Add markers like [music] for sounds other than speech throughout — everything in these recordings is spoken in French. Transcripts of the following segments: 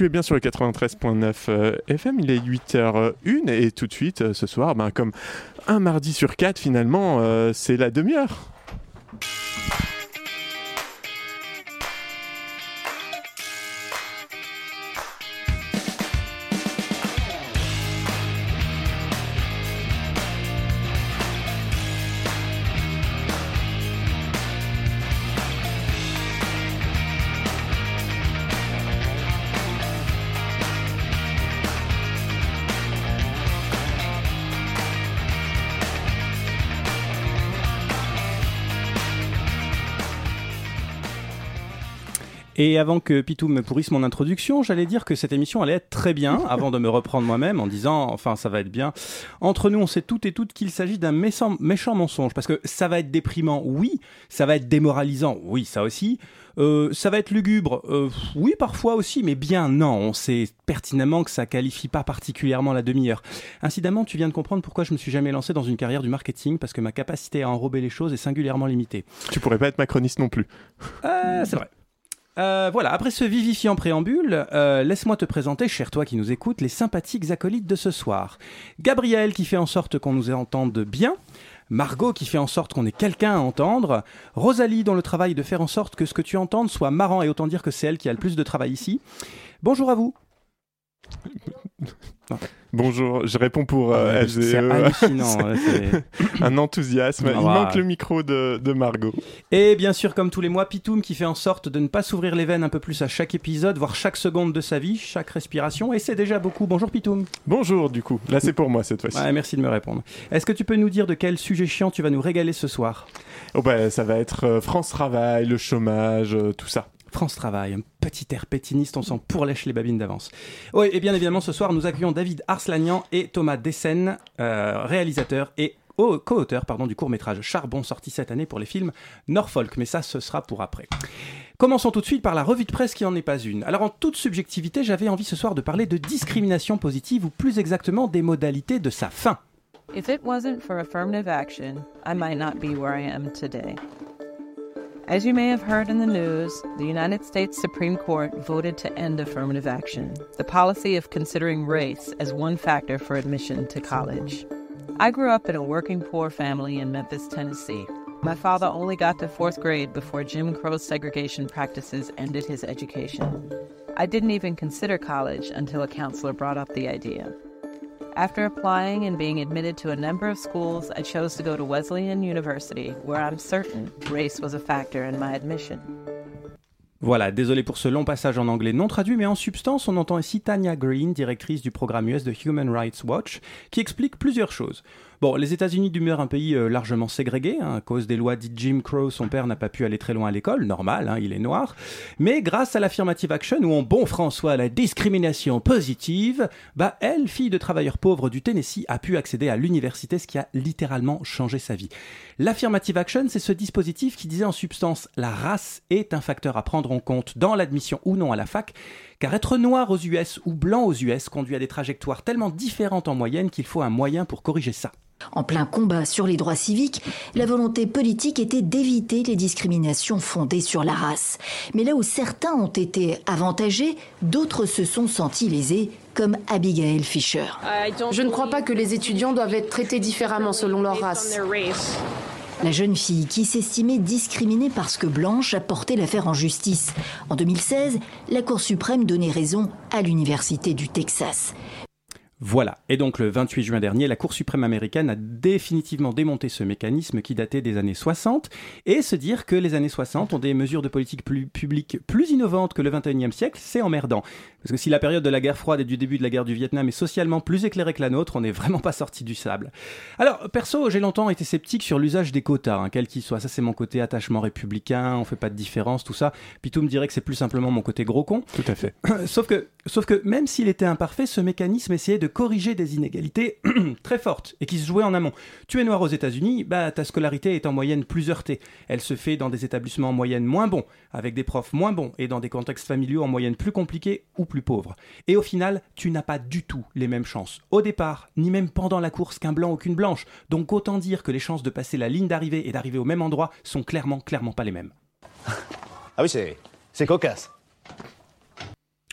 tu es bien sur le 93.9 euh, FM, il est 8h01 et tout de suite euh, ce soir, ben, comme un mardi sur quatre finalement, euh, c'est la demi-heure. Et avant que Pitou me pourrisse mon introduction, j'allais dire que cette émission allait être très bien, [laughs] avant de me reprendre moi-même en disant, enfin ça va être bien. Entre nous, on sait toutes et toutes qu'il s'agit d'un méchant, méchant mensonge, parce que ça va être déprimant, oui, ça va être démoralisant, oui, ça aussi. Euh, ça va être lugubre, euh, oui parfois aussi, mais bien non, on sait pertinemment que ça qualifie pas particulièrement la demi-heure. Incidemment, tu viens de comprendre pourquoi je me suis jamais lancé dans une carrière du marketing, parce que ma capacité à enrober les choses est singulièrement limitée. Tu pourrais pas être macroniste non plus. Euh, c'est vrai. Euh, voilà, après ce vivifiant préambule, euh, laisse-moi te présenter, cher toi qui nous écoutes, les sympathiques acolytes de ce soir. Gabriel qui fait en sorte qu'on nous entende bien, Margot qui fait en sorte qu'on ait quelqu'un à entendre, Rosalie dont le travail est de faire en sorte que ce que tu entendes soit marrant et autant dire que c'est elle qui a le plus de travail ici. Bonjour à vous. Bonjour, je réponds pour euh, C'est LGE. hallucinant. ouais, [laughs] c'est- Un enthousiasme. Ah, Il manque le micro de, de Margot. Et bien sûr, comme tous les mois, Pitoum qui fait en sorte de ne pas s'ouvrir les veines un peu plus à chaque épisode, voire chaque seconde de sa vie, chaque respiration, et c'est déjà beaucoup. Bonjour Pitoum. Bonjour, du coup. Là, c'est pour moi cette fois-ci. Ouais, merci de me répondre. Est-ce que tu peux nous dire de quel sujet chiant tu vas nous régaler ce soir? Oh, bah, ça va être euh, France Travail, le chômage, euh, tout ça. France Travail, un petit air pétiniste, on s'en pourlèche les babines d'avance. Oui, et bien évidemment, ce soir, nous accueillons David Arslanian et Thomas Dessen, euh, réalisateurs et au- co-auteurs pardon, du court-métrage Charbon, sorti cette année pour les films Norfolk, mais ça, ce sera pour après. Commençons tout de suite par la revue de presse qui n'en est pas une. Alors, en toute subjectivité, j'avais envie ce soir de parler de discrimination positive, ou plus exactement des modalités de sa fin. If it wasn't for affirmative action, I might not be where I am today. As you may have heard in the news, the United States Supreme Court voted to end affirmative action, the policy of considering race as one factor for admission to college. I grew up in a working poor family in Memphis, Tennessee. My father only got to fourth grade before Jim Crow segregation practices ended his education. I didn't even consider college until a counselor brought up the idea. After applying and being admitted to a number of schools, I chose to go to Wesleyan University, where I'm certain race was a factor in my admission. Voilà, désolé pour ce long passage en anglais non traduit, mais en substance, on entend ici Tanya Green, directrice du programme US de Human Rights Watch, qui explique plusieurs choses. Bon, les États-Unis demeurent un pays euh, largement ségrégé, hein, à cause des lois dites Jim Crow, son père n'a pas pu aller très loin à l'école, normal, hein, il est noir. Mais grâce à l'affirmative action, ou en bon François, la discrimination positive, bah elle, fille de travailleurs pauvres du Tennessee, a pu accéder à l'université, ce qui a littéralement changé sa vie. L'affirmative action, c'est ce dispositif qui disait en substance la race est un facteur à prendre en compte dans l'admission ou non à la fac, car être noir aux US ou blanc aux US conduit à des trajectoires tellement différentes en moyenne qu'il faut un moyen pour corriger ça. En plein combat sur les droits civiques, la volonté politique était d'éviter les discriminations fondées sur la race. Mais là où certains ont été avantagés, d'autres se sont sentis lésés, comme Abigail Fisher. Je ne crois pas que les étudiants doivent être traités différemment selon leur race. La jeune fille qui s'estimait discriminée parce que blanche a porté l'affaire en justice. En 2016, la Cour suprême donnait raison à l'Université du Texas. Voilà. Et donc le 28 juin dernier, la Cour suprême américaine a définitivement démonté ce mécanisme qui datait des années 60 et se dire que les années 60 ont des mesures de politique publique plus innovantes que le 21e siècle, c'est emmerdant. Parce que si la période de la guerre froide et du début de la guerre du Vietnam est socialement plus éclairée que la nôtre, on n'est vraiment pas sorti du sable. Alors, perso, j'ai longtemps été sceptique sur l'usage des quotas, hein, quel qu'il soit. Ça, c'est mon côté attachement républicain, on fait pas de différence, tout ça. Puis tout me dirait que c'est plus simplement mon côté gros con. Tout à fait. [clears throat] sauf, que, sauf que même s'il était imparfait, ce mécanisme essayait de corriger des inégalités [clears throat] très fortes et qui se jouaient en amont. Tu es noir aux États-Unis, bah ta scolarité est en moyenne plus heurtée. Elle se fait dans des établissements en moyenne moins bons, avec des profs moins bons et dans des contextes familiaux en moyenne plus compliqués ou plus pauvres. Et au final, tu n'as pas du tout les mêmes chances au départ, ni même pendant la course qu'un blanc ou qu'une blanche. Donc autant dire que les chances de passer la ligne d'arrivée et d'arriver au même endroit sont clairement, clairement pas les mêmes. [laughs] Ah oui, c'est, c'est cocasse.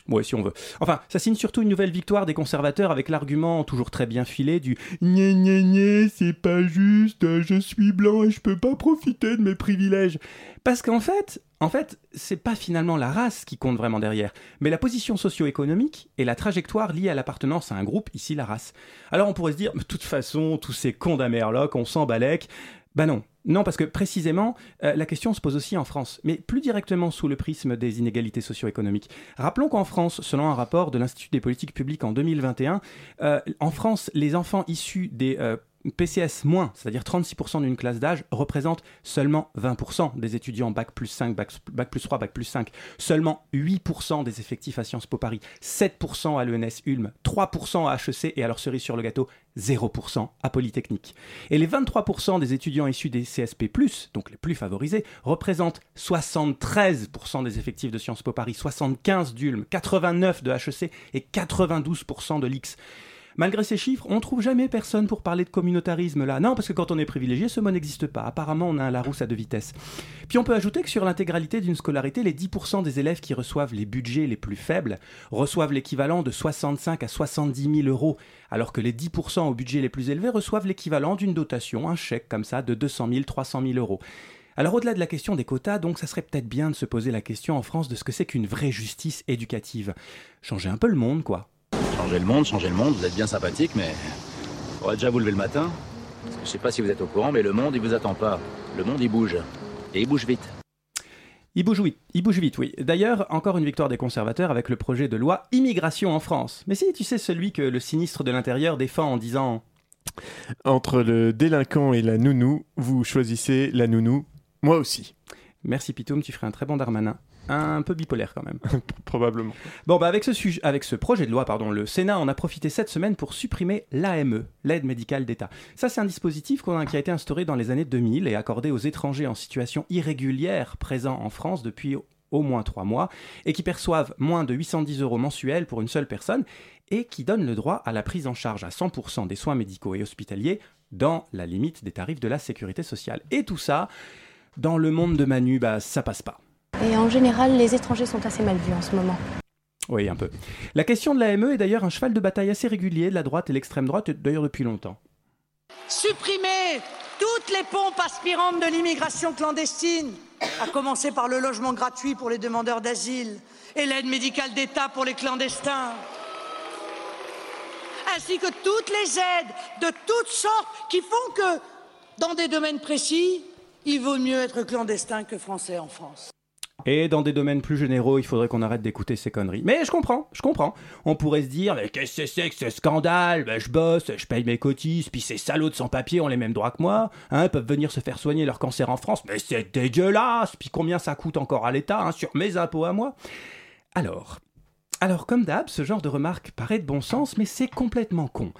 Ouais, si on veut. Enfin, ça signe surtout une nouvelle victoire des conservateurs avec l'argument toujours très bien filé du Gné gné gné, c'est pas juste, je suis blanc et je peux pas profiter de mes privilèges. Parce qu'en fait, en fait, c'est pas finalement la race qui compte vraiment derrière, mais la position socio-économique et la trajectoire liée à l'appartenance à un groupe, ici la race. Alors on pourrait se dire, de toute façon, tous ces cons d'Amerloc, on s'en balèque. Bah non, non, parce que précisément, euh, la question se pose aussi en France, mais plus directement sous le prisme des inégalités socio-économiques. Rappelons qu'en France, selon un rapport de l'Institut des politiques publiques en 2021, euh, en France, les enfants issus des euh, PCS moins, c'est-à-dire 36% d'une classe d'âge, représente seulement 20% des étudiants Bac plus 5, Bac, plus 3, Bac plus 5, seulement 8% des effectifs à Sciences Po Paris, 7% à l'ENS Ulm, 3% à HEC et à leur cerise sur le gâteau, 0% à Polytechnique. Et les 23% des étudiants issus des CSP+, donc les plus favorisés, représentent 73% des effectifs de Sciences Po Paris, 75 d'Ulm, 89% de HEC et 92% de l'IX. Malgré ces chiffres, on trouve jamais personne pour parler de communautarisme là. Non, parce que quand on est privilégié, ce mot n'existe pas. Apparemment, on a un Larousse à deux vitesses. Puis on peut ajouter que sur l'intégralité d'une scolarité, les 10% des élèves qui reçoivent les budgets les plus faibles reçoivent l'équivalent de 65 à 70 000 euros, alors que les 10% au budget les plus élevés reçoivent l'équivalent d'une dotation, un chèque comme ça, de 200 000, 300 000 euros. Alors au-delà de la question des quotas, donc ça serait peut-être bien de se poser la question en France de ce que c'est qu'une vraie justice éducative. Changer un peu le monde, quoi. Changer le monde, changer le monde, vous êtes bien sympathique, mais on va déjà vous lever le matin. Je sais pas si vous êtes au courant, mais le monde, il vous attend pas. Le monde, il bouge. Et il bouge vite. Il bouge vite, il bouge vite, oui. D'ailleurs, encore une victoire des conservateurs avec le projet de loi immigration en France. Mais si, tu sais, celui que le sinistre de l'Intérieur défend en disant Entre le délinquant et la nounou, vous choisissez la nounou, moi aussi. Merci Pitoum, tu ferais un très bon Darmanin un peu bipolaire quand même. [laughs] Probablement. Bon, bah avec ce, sujet, avec ce projet de loi, pardon, le Sénat en a profité cette semaine pour supprimer l'AME, l'aide médicale d'État. Ça, c'est un dispositif qui a été instauré dans les années 2000 et accordé aux étrangers en situation irrégulière présents en France depuis au moins trois mois et qui perçoivent moins de 810 euros mensuels pour une seule personne et qui donne le droit à la prise en charge à 100% des soins médicaux et hospitaliers dans la limite des tarifs de la sécurité sociale. Et tout ça, dans le monde de Manu, bah, ça passe pas. Et en général, les étrangers sont assez mal vus en ce moment. Oui, un peu. La question de l'AME est d'ailleurs un cheval de bataille assez régulier de la droite et l'extrême droite, d'ailleurs depuis longtemps. Supprimer toutes les pompes aspirantes de l'immigration clandestine, à commencer par le logement gratuit pour les demandeurs d'asile et l'aide médicale d'État pour les clandestins, ainsi que toutes les aides de toutes sortes qui font que, dans des domaines précis, il vaut mieux être clandestin que français en France. Et dans des domaines plus généraux, il faudrait qu'on arrête d'écouter ces conneries. Mais je comprends, je comprends. On pourrait se dire, mais qu'est-ce que c'est que ce scandale? Ben, Je bosse, je paye mes cotises, puis ces salauds de sans-papiers ont les mêmes droits que moi. Hein, peuvent venir se faire soigner leur cancer en France. Mais c'est dégueulasse Puis combien ça coûte encore à l'État, hein, sur mes impôts à moi? Alors, alors comme d'hab, ce genre de remarque paraît de bon sens, mais c'est complètement con.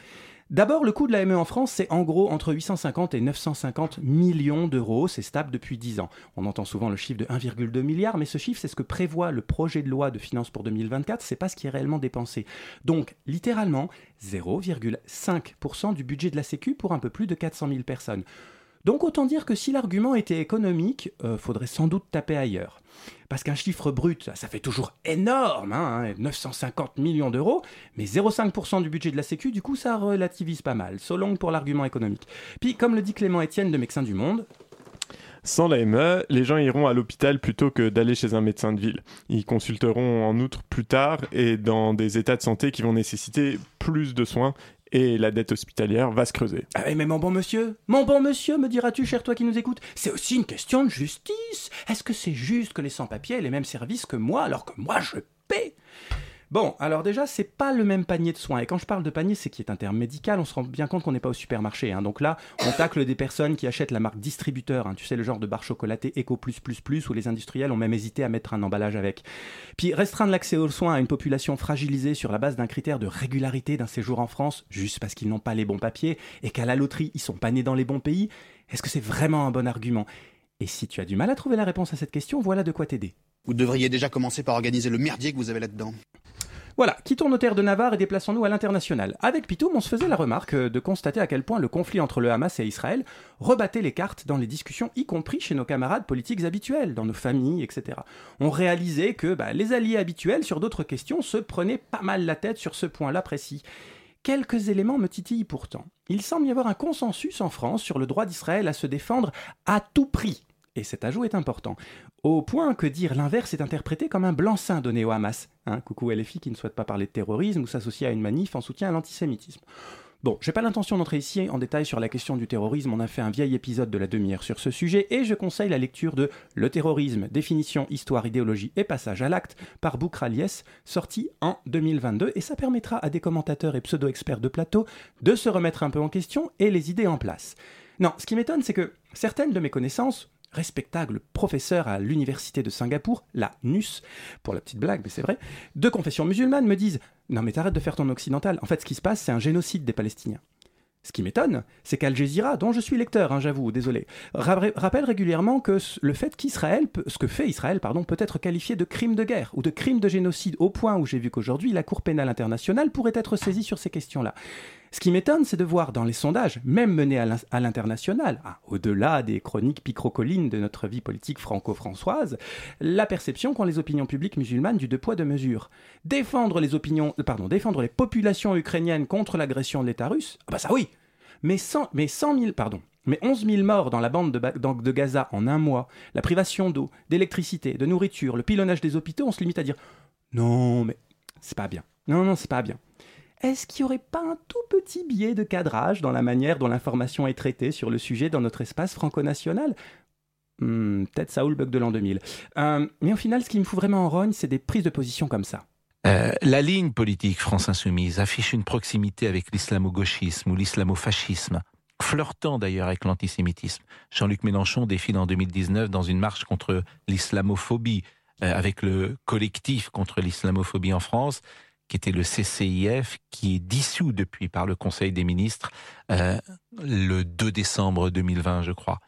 D'abord, le coût de l'AME en France, c'est en gros entre 850 et 950 millions d'euros. C'est stable depuis 10 ans. On entend souvent le chiffre de 1,2 milliard, mais ce chiffre, c'est ce que prévoit le projet de loi de finances pour 2024. C'est pas ce qui est réellement dépensé. Donc, littéralement, 0,5% du budget de la Sécu pour un peu plus de 400 000 personnes. Donc autant dire que si l'argument était économique, euh, faudrait sans doute taper ailleurs. Parce qu'un chiffre brut, ça fait toujours énorme, 950 hein, millions d'euros, mais 0,5% du budget de la Sécu, du coup ça relativise pas mal. So long pour l'argument économique. Puis comme le dit Clément Etienne de Médecins du Monde, sans l'AME, les gens iront à l'hôpital plutôt que d'aller chez un médecin de ville. Ils consulteront en outre plus tard et dans des états de santé qui vont nécessiter plus de soins et la dette hospitalière va se creuser. Ah mais mon bon monsieur, mon bon monsieur, me diras-tu, cher toi qui nous écoutes, c'est aussi une question de justice. Est-ce que c'est juste que les sans-papiers aient les mêmes services que moi alors que moi je paie? Bon, alors déjà, c'est pas le même panier de soins. Et quand je parle de panier, c'est qui est un terme médical, on se rend bien compte qu'on n'est pas au supermarché. Hein. Donc là, on tacle des personnes qui achètent la marque distributeur, hein. tu sais, le genre de barre chocolatée Eco Plus Plus Plus, où les industriels ont même hésité à mettre un emballage avec. Puis restreindre l'accès aux soins à une population fragilisée sur la base d'un critère de régularité d'un séjour en France, juste parce qu'ils n'ont pas les bons papiers, et qu'à la loterie, ils sont pas nés dans les bons pays, est-ce que c'est vraiment un bon argument? Et si tu as du mal à trouver la réponse à cette question, voilà de quoi t'aider. Vous devriez déjà commencer par organiser le merdier que vous avez là-dedans. Voilà, quittons nos terres de Navarre et déplaçons-nous à l'international. Avec Pitoum, on se faisait la remarque euh, de constater à quel point le conflit entre le Hamas et Israël rebattait les cartes dans les discussions, y compris chez nos camarades politiques habituels, dans nos familles, etc. On réalisait que bah, les alliés habituels sur d'autres questions se prenaient pas mal la tête sur ce point-là précis. Quelques éléments me titillent pourtant. Il semble y avoir un consensus en France sur le droit d'Israël à se défendre à tout prix. Et cet ajout est important. Au point que dire l'inverse est interprété comme un blanc-seing donné au Hamas. Hein, coucou LFI qui ne souhaite pas parler de terrorisme ou s'associer à une manif en soutien à l'antisémitisme. Bon, j'ai pas l'intention d'entrer ici en détail sur la question du terrorisme, on a fait un vieil épisode de la demi-heure sur ce sujet et je conseille la lecture de Le terrorisme, définition, histoire, idéologie et passage à l'acte par Boukraliès, sorti en 2022 et ça permettra à des commentateurs et pseudo-experts de plateau de se remettre un peu en question et les idées en place. Non, ce qui m'étonne c'est que certaines de mes connaissances, respectable professeur à l'université de Singapour, la NUS, pour la petite blague, mais c'est vrai, de confession musulmane me disent Non, mais t'arrêtes de faire ton occidental. En fait, ce qui se passe, c'est un génocide des Palestiniens. Ce qui m'étonne, c'est qu'Al Jazeera, dont je suis lecteur, hein, j'avoue, désolé, rappelle régulièrement que le fait qu'Israël, ce que fait Israël, pardon, peut être qualifié de crime de guerre ou de crime de génocide, au point où j'ai vu qu'aujourd'hui la Cour pénale internationale pourrait être saisie sur ces questions-là. Ce qui m'étonne, c'est de voir dans les sondages, même menés à l'international, au-delà des chroniques picrocolines de notre vie politique franco-françoise, la perception qu'ont les opinions publiques musulmanes du deux poids deux mesures. Défendre les euh, populations ukrainiennes contre l'agression de l'État russe, ah bah ça oui. Mais 100, mais 000, pardon, mais 11 000 morts dans la bande de, de Gaza en un mois, la privation d'eau, d'électricité, de nourriture, le pilonnage des hôpitaux, on se limite à dire non, mais c'est pas bien. Non, non, c'est pas bien est-ce qu'il n'y aurait pas un tout petit biais de cadrage dans la manière dont l'information est traitée sur le sujet dans notre espace franco-national? Hmm, Peut-être Saoul Bug de l'an 2000. Euh, mais au final, ce qui me fout vraiment en rogne, c'est des prises de position comme ça. Euh, la ligne politique France Insoumise affiche une proximité avec l'islamo-gauchisme ou l'islamo-fascisme, flirtant d'ailleurs avec l'antisémitisme. Jean-Luc Mélenchon défile en 2019 dans une marche contre l'islamophobie, euh, avec le collectif contre l'islamophobie en France qui était le CCIF, qui est dissous depuis par le Conseil des ministres euh, le 2 décembre 2020, je crois.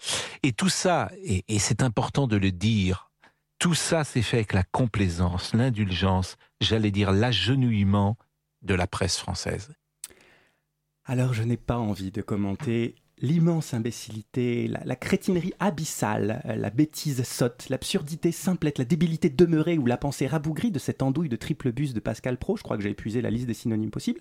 Et tout ça, et, et c'est important de le dire, tout ça s'est fait avec la complaisance, l'indulgence, j'allais dire l'agenouillement de la presse française. Alors je n'ai pas envie de commenter l'immense imbécilité, la, crétinerie abyssale, euh, la bêtise sotte, l'absurdité simplette, la débilité demeurée ou la pensée rabougrie de cette andouille de triple bus de Pascal Pro, je crois que j'ai épuisé la liste des synonymes possibles,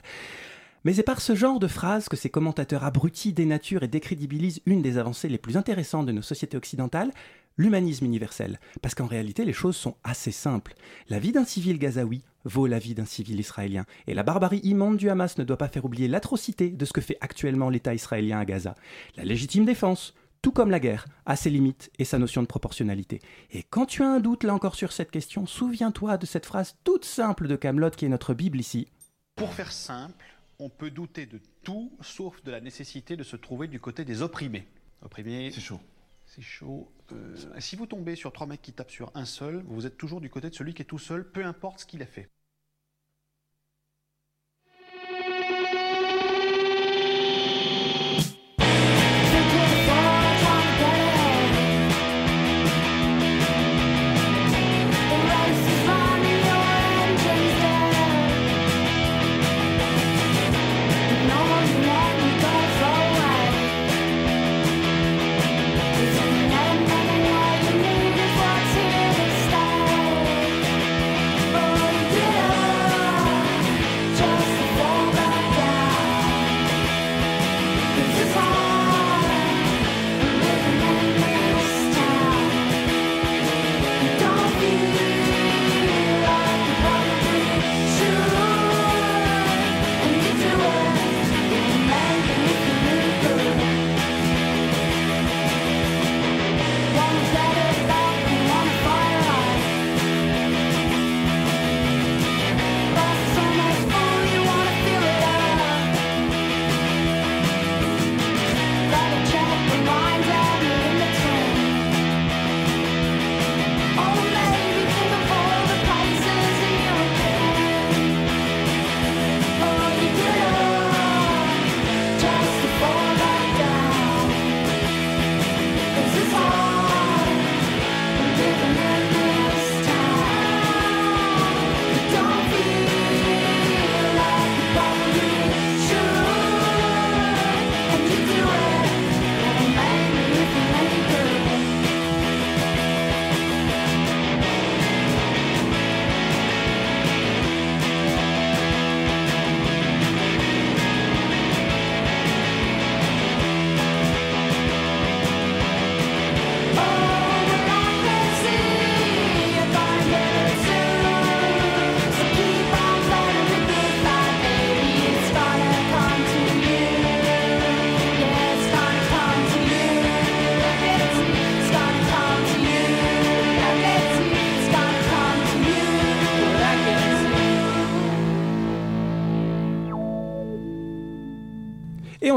mais c'est par ce genre de phrases que ces commentateurs abrutis dénaturent et décrédibilisent une des avancées les plus intéressantes de nos sociétés occidentales, l'humanisme universel. Parce qu'en réalité, les choses sont assez simples. La vie d'un civil gazaoui vaut la vie d'un civil israélien. Et la barbarie immonde du Hamas ne doit pas faire oublier l'atrocité de ce que fait actuellement l'État israélien à Gaza. La légitime défense, tout comme la guerre, a ses limites et sa notion de proportionnalité. Et quand tu as un doute là encore sur cette question, souviens-toi de cette phrase toute simple de Camelot qui est notre Bible ici. Pour faire simple, on peut douter de tout sauf de la nécessité de se trouver du côté des opprimés. Opprimés. C'est chaud. C'est chaud. Euh, si vous tombez sur trois mecs qui tapent sur un seul, vous êtes toujours du côté de celui qui est tout seul, peu importe ce qu'il a fait.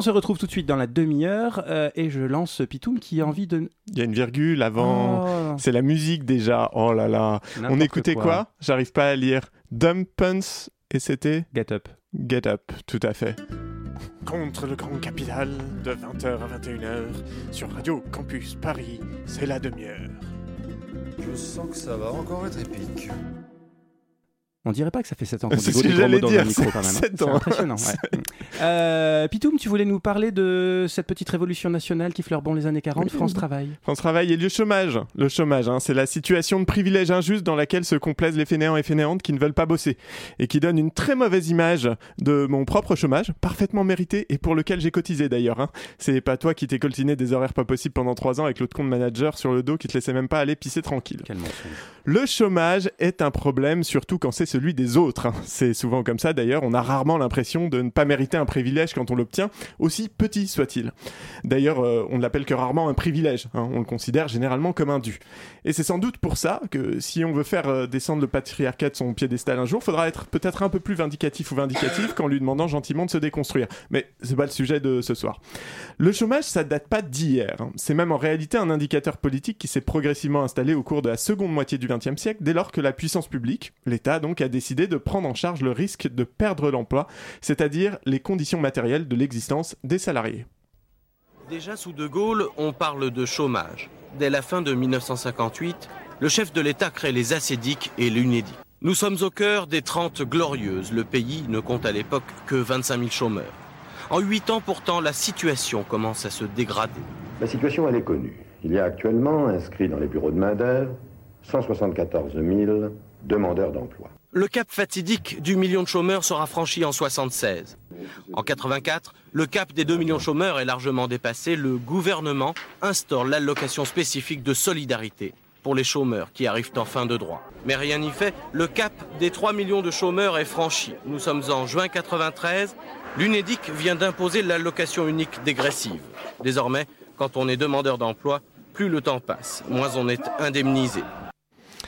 Se retrouve tout de suite dans la demi-heure euh, et je lance Pitoum qui a envie de. Il y a une virgule avant. Oh. C'est la musique déjà. Oh là là. On écoutait quoi, quoi? J'arrive pas à lire. Dump Punch et c'était Get Up. Get Up, tout à fait. Contre le grand capital, de 20h à 21h, sur Radio Campus Paris, c'est la demi-heure. Je sens que ça va encore être épique. On dirait pas que ça fait 7 ans [laughs] qu'on C'est ce que j'allais dire, micro quand même. hein. sept C'est ans. impressionnant. ouais. [laughs] Euh, Pitoum, tu voulais nous parler de cette petite révolution nationale qui fleure bon les années 40, France Travail. France Travail et le chômage. Le chômage, hein, c'est la situation de privilège injuste dans laquelle se complaisent les fainéants et fainéantes qui ne veulent pas bosser et qui donne une très mauvaise image de mon propre chômage, parfaitement mérité et pour lequel j'ai cotisé d'ailleurs. Hein. C'est pas toi qui t'es coltiné des horaires pas possibles pendant trois ans avec l'autre compte manager sur le dos qui te laissait même pas aller pisser tranquille. Quel. Le chômage est un problème, surtout quand c'est celui des autres. hein. C'est souvent comme ça d'ailleurs, on a rarement l'impression de ne pas mériter un privilège quand on l'obtient, aussi petit soit-il. D'ailleurs, euh, on ne l'appelle que rarement un privilège, hein. on le considère généralement comme un dû. Et c'est sans doute pour ça que si on veut faire euh, descendre le patriarcat de son piédestal un jour, faudra être peut-être un peu plus vindicatif ou vindicatif qu'en lui demandant gentiment de se déconstruire. Mais c'est pas le sujet de ce soir. Le chômage, ça date pas d'hier. hein. C'est même en réalité un indicateur politique qui s'est progressivement installé au cours de la seconde moitié du XXe siècle, dès lors que la puissance publique, l'État donc, a décidé de prendre en charge le risque de perdre l'emploi, c'est-à-dire les conditions matérielles de l'existence des salariés. Déjà sous De Gaulle, on parle de chômage. Dès la fin de 1958, le chef de l'État crée les ACEDIC et l'UNEDIC. Nous sommes au cœur des 30 glorieuses. Le pays ne compte à l'époque que 25 000 chômeurs. En 8 ans pourtant, la situation commence à se dégrader. La situation, elle est connue. Il y a actuellement inscrits dans les bureaux de main-d'œuvre 174 000 demandeurs d'emploi. Le cap fatidique du million de chômeurs sera franchi en 76. En 84, le cap des 2 millions de chômeurs est largement dépassé. Le gouvernement instaure l'allocation spécifique de solidarité pour les chômeurs qui arrivent en fin de droit. Mais rien n'y fait, le cap des 3 millions de chômeurs est franchi. Nous sommes en juin 93. L'UNEDIC vient d'imposer l'allocation unique dégressive. Désormais, quand on est demandeur d'emploi, plus le temps passe, moins on est indemnisé.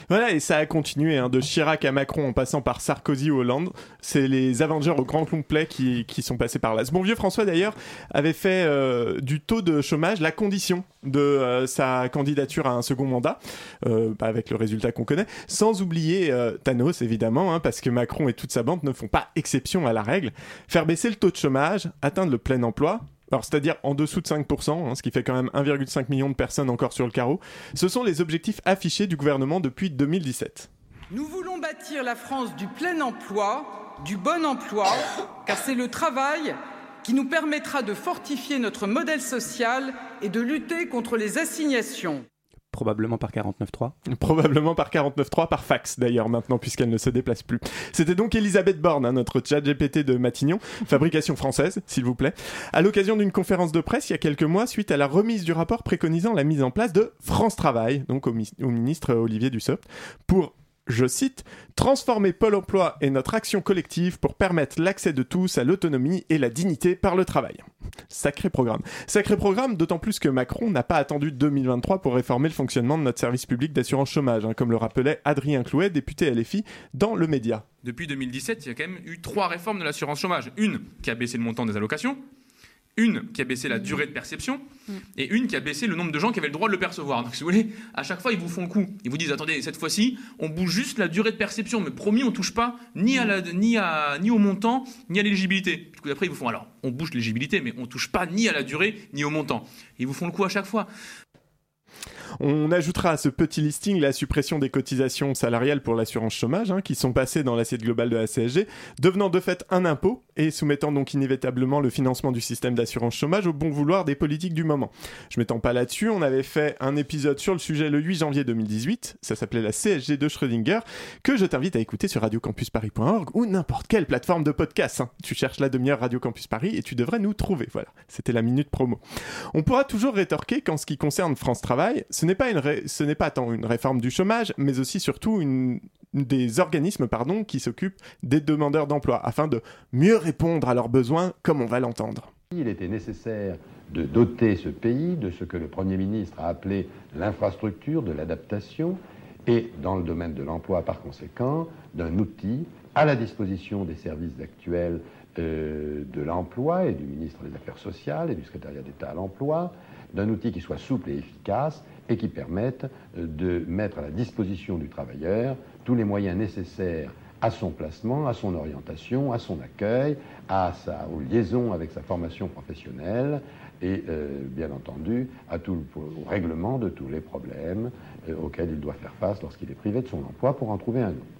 Voilà, et ça a continué, hein, de Chirac à Macron en passant par Sarkozy ou Hollande. C'est les Avengers au grand complet qui, qui sont passés par là. Ce bon vieux François, d'ailleurs, avait fait euh, du taux de chômage la condition de euh, sa candidature à un second mandat, euh, bah, avec le résultat qu'on connaît, sans oublier Thanos, évidemment, hein, parce que Macron et toute sa bande ne font pas exception à la règle. Faire baisser le taux de chômage, atteindre le plein emploi, alors, c'est-à-dire en dessous de 5%, hein, ce qui fait quand même 1,5 million de personnes encore sur le carreau. Ce sont les objectifs affichés du gouvernement depuis 2017. Nous voulons bâtir la France du plein emploi, du bon emploi, car c'est le travail qui nous permettra de fortifier notre modèle social et de lutter contre les assignations. Probablement par 49.3. Probablement par 49.3, par fax d'ailleurs maintenant, puisqu'elle ne se déplace plus. C'était donc Elisabeth Borne, hein, notre chat GPT de Matignon, fabrication française, s'il vous plaît, à l'occasion d'une conférence de presse il y a quelques mois, suite à la remise du rapport préconisant la mise en place de France Travail, donc au, mi- au ministre Olivier Dussopt, pour je cite, transformer Pôle emploi et notre action collective pour permettre l'accès de tous à l'autonomie et la dignité par le travail. Sacré programme. Sacré programme, d'autant plus que Macron n'a pas attendu 2023 pour réformer le fonctionnement de notre service public d'assurance chômage, hein, comme le rappelait Adrien Clouet, député LFI, dans le média. Depuis 2017, il y a quand même eu trois réformes de l'assurance chômage. Une qui a baissé le montant des allocations, une qui a baissé la durée de perception, et une qui a baissé le nombre de gens qui avaient le droit de le percevoir. Donc, si vous voulez, à chaque fois, ils vous font le coup. Ils vous disent attendez, cette fois-ci, on bouge juste la durée de perception, mais promis, on touche pas ni, à la, ni, à, ni au montant, ni à l'éligibilité. Du coup, après, ils vous font alors, on bouge l'éligibilité, mais on touche pas ni à la durée, ni au montant. Ils vous font le coup à chaque fois. On ajoutera à ce petit listing la suppression des cotisations salariales pour l'assurance chômage, hein, qui sont passées dans l'assiette globale de la CSG, devenant de fait un impôt et soumettant donc inévitablement le financement du système d'assurance chômage au bon vouloir des politiques du moment. Je m'étends pas là-dessus, on avait fait un épisode sur le sujet le 8 janvier 2018, ça s'appelait la CSG de Schrödinger, que je t'invite à écouter sur radiocampusparis.org ou n'importe quelle plateforme de podcast. hein. Tu cherches la demi-heure Radio Campus Paris et tu devrais nous trouver. Voilà, c'était la minute promo. On pourra toujours rétorquer qu'en ce qui concerne France Travail, ce n'est pas pas tant une réforme du chômage, mais aussi surtout une des organismes pardon qui s'occupent des demandeurs d'emploi afin de mieux répondre à leurs besoins comme on va l'entendre. Il était nécessaire de doter ce pays de ce que le Premier ministre a appelé l'infrastructure de l'adaptation et, dans le domaine de l'emploi par conséquent, d'un outil à la disposition des services actuels euh, de l'emploi et du ministre des Affaires sociales et du secrétariat d'État à l'emploi, d'un outil qui soit souple et efficace et qui permette euh, de mettre à la disposition du travailleur tous les moyens nécessaires à son placement, à son orientation, à son accueil, à sa aux liaisons avec sa formation professionnelle et euh, bien entendu au règlement de tous les problèmes auxquels il doit faire face lorsqu'il est privé de son emploi pour en trouver un autre.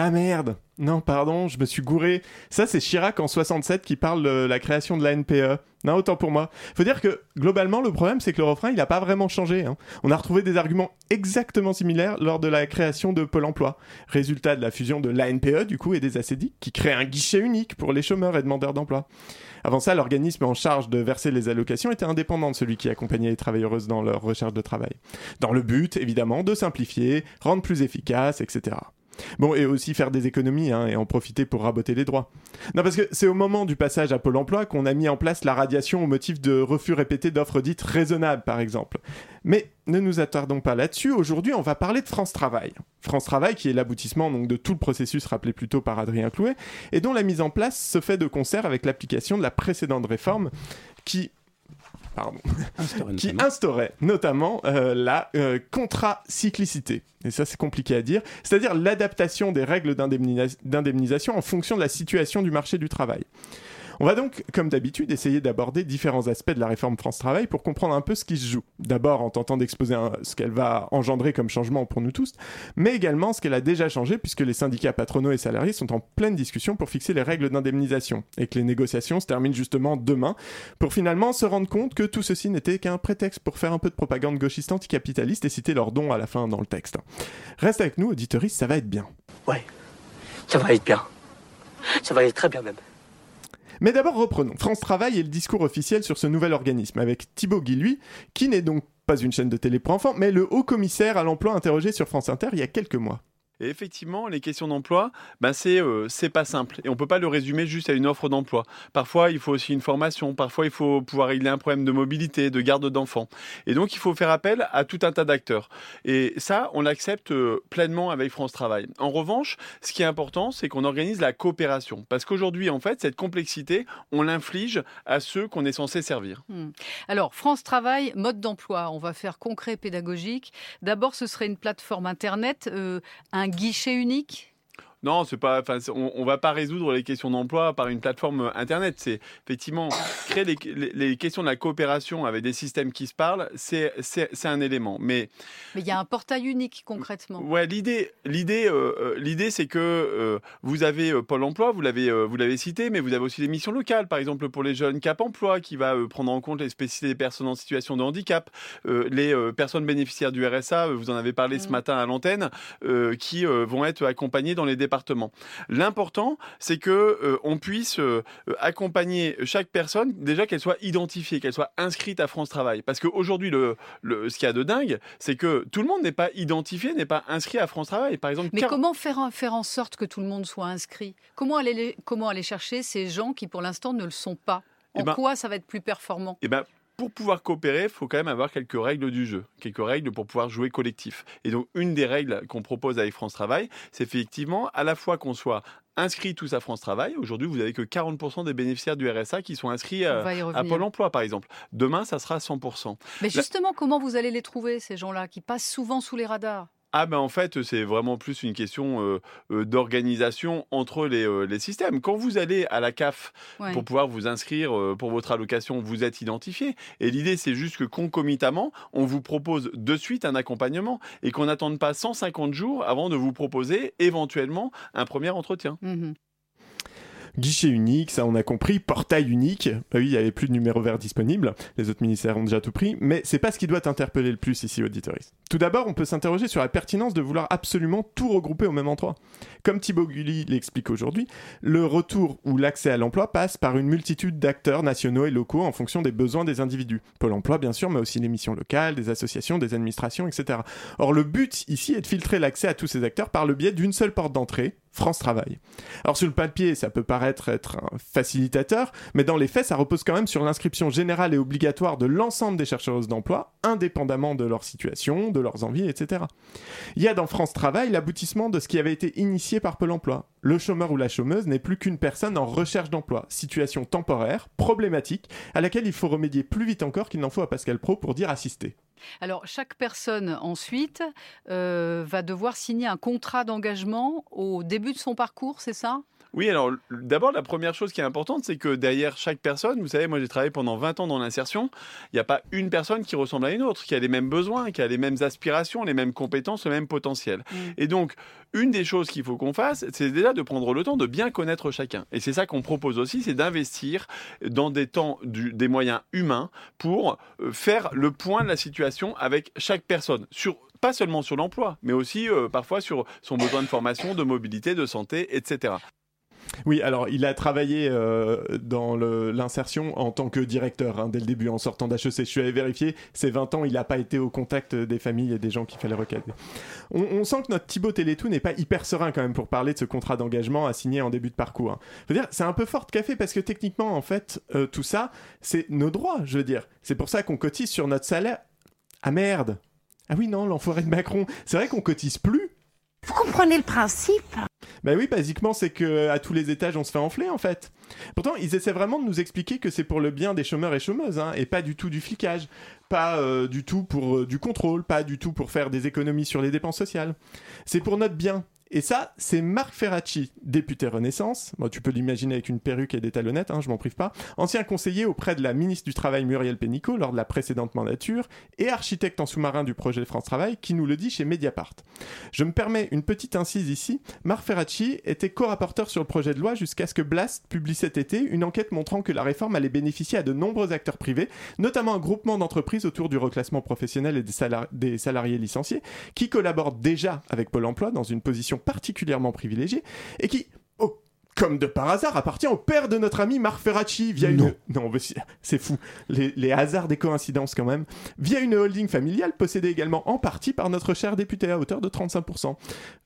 Ah merde Non, pardon, je me suis gouré. Ça, c'est Chirac en 67 qui parle de la création de la NPE. Non, autant pour moi. Faut dire que, globalement, le problème, c'est que le refrain, il n'a pas vraiment changé. Hein. On a retrouvé des arguments exactement similaires lors de la création de Pôle emploi. Résultat de la fusion de l'ANPE, du coup, et des ACD, qui crée un guichet unique pour les chômeurs et demandeurs d'emploi. Avant ça, l'organisme en charge de verser les allocations était indépendant de celui qui accompagnait les travailleuses dans leur recherche de travail. Dans le but, évidemment, de simplifier, rendre plus efficace, etc. Bon, et aussi faire des économies hein, et en profiter pour raboter les droits. Non, parce que c'est au moment du passage à Pôle emploi qu'on a mis en place la radiation au motif de refus répétés d'offres dites raisonnables, par exemple. Mais ne nous attardons pas là-dessus. Aujourd'hui, on va parler de France Travail. France Travail, qui est l'aboutissement donc de tout le processus rappelé plus tôt par Adrien Clouet, et dont la mise en place se fait de concert avec l'application de la précédente réforme, qui qui instaurait notamment euh, la euh, contracyclicité. Et ça, c'est compliqué à dire. C'est-à-dire l'adaptation des règles d'indemnisation en fonction de la situation du marché du travail. On va donc, comme d'habitude, essayer d'aborder différents aspects de la réforme France Travail pour comprendre un peu ce qui se joue. D'abord en tentant d'exposer ce qu'elle va engendrer comme changement pour nous tous, mais également ce qu'elle a déjà changé puisque les syndicats patronaux et salariés sont en pleine discussion pour fixer les règles d'indemnisation et que les négociations se terminent justement demain pour finalement se rendre compte que tout ceci n'était qu'un prétexte pour faire un peu de propagande gauchiste anticapitaliste et citer leurs dons à la fin dans le texte. Reste avec nous, auditoris, ça va être bien. Ouais, ça va être bien. Ça va être très bien même. Mais d'abord reprenons. France Travail et le discours officiel sur ce nouvel organisme avec Thibaut Guilluy, qui n'est donc pas une chaîne de télé pour enfants, mais le haut commissaire à l'emploi interrogé sur France Inter il y a quelques mois. Et effectivement, les questions d'emploi, ben c'est euh, pas simple. Et on peut pas le résumer juste à une offre d'emploi. Parfois, il faut aussi une formation. Parfois, il faut pouvoir régler un problème de mobilité, de garde d'enfants. Et donc, il faut faire appel à tout un tas d'acteurs. Et ça, on l'accepte euh, pleinement avec France Travail. En revanche, ce qui est important, c'est qu'on organise la coopération. Parce qu'aujourd'hui, en fait, cette complexité, on l'inflige à ceux qu'on est censé servir. Hmm. Alors, France Travail, mode d'emploi. On va faire concret, pédagogique. D'abord, ce serait une plateforme Internet, euh, un guichet unique non, c'est pas. on, on va pas résoudre les questions d'emploi par une plateforme internet. C'est effectivement créer les, questions de la coopération avec des systèmes qui se parlent. C'est un élément. Mais mais il y a un portail unique concrètement. Ouais, l'idée l'idée euh, euh, l'idée c'est que euh, vous avez Pôle Emploi, vous l'avez vous l'avez cité, mais vous avez aussi des missions locales. Par exemple pour les jeunes Cap Emploi qui va prendre en compte les spécificités des personnes en situation de handicap, les personnes bénéficiaires du RSA. Vous en avez parlé ce mmh. matin à l'antenne, qui vont être accompagnées dans les L'important, c'est que euh, on puisse euh, accompagner chaque personne, déjà qu'elle soit identifiée, qu'elle soit inscrite à France Travail. Parce qu'aujourd'hui, le, ce qu'il y a de dingue, c'est que tout le monde n'est pas identifié, n'est pas inscrit à France Travail. Par exemple, mais comment faire, faire en sorte que tout le monde soit inscrit? Comment aller, comment aller chercher ces gens qui, pour l'instant, ne le sont pas? En eh ben quoi ça va être plus performant? Eh ben, pour pouvoir coopérer, il faut quand même avoir quelques règles du jeu, quelques règles pour pouvoir jouer collectif. Et donc, une des règles qu'on propose avec France Travail, c'est effectivement à la fois qu'on soit inscrit tous à France Travail. Aujourd'hui, vous n'avez que 40% des bénéficiaires du RSA qui sont inscrits à, à, Pôle emploi, par exemple. Demain, ça sera 100%. Mais justement, comment vous allez les trouver, ces gens-là, qui passent souvent sous les radars? Ah ben en fait, c'est vraiment plus une question euh, d'organisation entre euh, les, systèmes. Quand vous allez à la CAF pour pouvoir vous inscrire pour votre allocation, vous êtes identifié. Et l'idée, c'est juste que concomitamment, on vous propose de suite un accompagnement et qu'on n'attende pas 150 jours avant de vous proposer éventuellement un premier entretien. Mmh Guichet unique, ça on a compris. Portail unique. Bah oui, il n'y avait plus de numéro vert disponible. Les autres ministères ont déjà tout pris. Mais c'est pas ce qui doit interpeller le plus ici, auditoris. Tout d'abord, on peut s'interroger sur la pertinence de vouloir absolument tout regrouper au même endroit. Comme Thibaut Gulli l'explique aujourd'hui, le retour ou l'accès à l'emploi passe par une multitude d'acteurs nationaux et locaux en fonction des besoins des individus. Pôle emploi, bien sûr, mais aussi les missions locales, des associations, des administrations, etc. Or, le but ici est de filtrer l'accès à tous ces acteurs par le biais d'une seule porte d'entrée, France Travail. Alors sur le papier, ça peut paraître être un facilitateur, mais dans les faits, ça repose quand même sur l'inscription générale et obligatoire de l'ensemble des chercheuses d'emploi, indépendamment de leur situation, de leurs envies, etc. Il y a dans France Travail l'aboutissement de ce qui avait été initié par Pôle Emploi. Le chômeur ou la chômeuse n'est plus qu'une personne en recherche d'emploi, situation temporaire, problématique, à laquelle il faut remédier plus vite encore qu'il n'en faut à Pascal Pro pour dire assister. Alors, chaque personne ensuite euh, va devoir signer un contrat d'engagement au début de son parcours, c'est ça? Oui, alors d'abord, la première chose qui est importante, c'est que derrière chaque personne, vous savez, moi j'ai travaillé pendant 20 ans dans l'insertion, il n'y a pas une personne qui ressemble à une autre, qui a les mêmes besoins, qui a les mêmes aspirations, les mêmes compétences, le même potentiel. Mm. Et donc, une des choses qu'il faut qu'on fasse, c'est déjà de prendre le temps de bien connaître chacun. Et c'est ça qu'on propose aussi, c'est d'investir dans des temps, des moyens humains pour euh, faire le point de la situation avec chaque personne, sur pas seulement sur l'emploi, mais aussi euh, parfois sur son besoin de formation, de mobilité, de santé, etc. Oui, alors il a travaillé euh, dans l'insertion en tant que directeur hein, dès le début en sortant d'HEC. Je suis allé vérifier, ces 20 ans, il n'a pas été au contact des familles et des gens qu'il fallait recadrer. On, sent que notre Thibaut Télétou n'est pas hyper serein quand même pour parler de ce contrat d'engagement à signer en début de parcours. Hein. Dire, c'est un peu fort de café parce que techniquement, en fait, euh, tout ça, c'est nos droits, je veux dire. C'est pour ça qu'on cotise sur notre salaire. Ah merde Ah oui, non, l'enfoiré de Macron. C'est vrai qu'on cotise plus vous comprenez le principe? Ben oui, basiquement, c'est que à tous les étages, on se fait enfler en fait. Pourtant, ils essaient vraiment de nous expliquer que c'est pour le bien des chômeurs et chômeuses, hein, et pas du tout du flicage, pas euh, du tout pour euh, du contrôle, pas du tout pour faire des économies sur les dépenses sociales. C'est pour notre bien, et ça, c'est Marc Ferracci, député Renaissance. tu peux l'imaginer avec une perruque et des talonnettes, hein, je m'en prive pas. Ancien conseiller auprès de la ministre du Travail Muriel Pénicaud lors de la précédente mandature et architecte en sous-marin du projet France Travail qui nous le dit chez Mediapart. Je me permets une petite incise ici. Marc Ferracci était co-rapporteur sur le projet de loi jusqu'à ce que Blast publie cet été une enquête montrant que la réforme allait bénéficier à de nombreux acteurs privés, notamment un groupement d'entreprises autour du reclassement professionnel et des salariés licenciés, qui collaborent déjà avec Pôle emploi dans une position particulièrement privilégié et qui, comme de par hasard, appartient au père de notre ami Marc Ferracci via une. Non, c'est fou. Les, hasards des coïncidences, quand même. Via une holding familiale possédée également en partie par notre cher député à hauteur de 35%.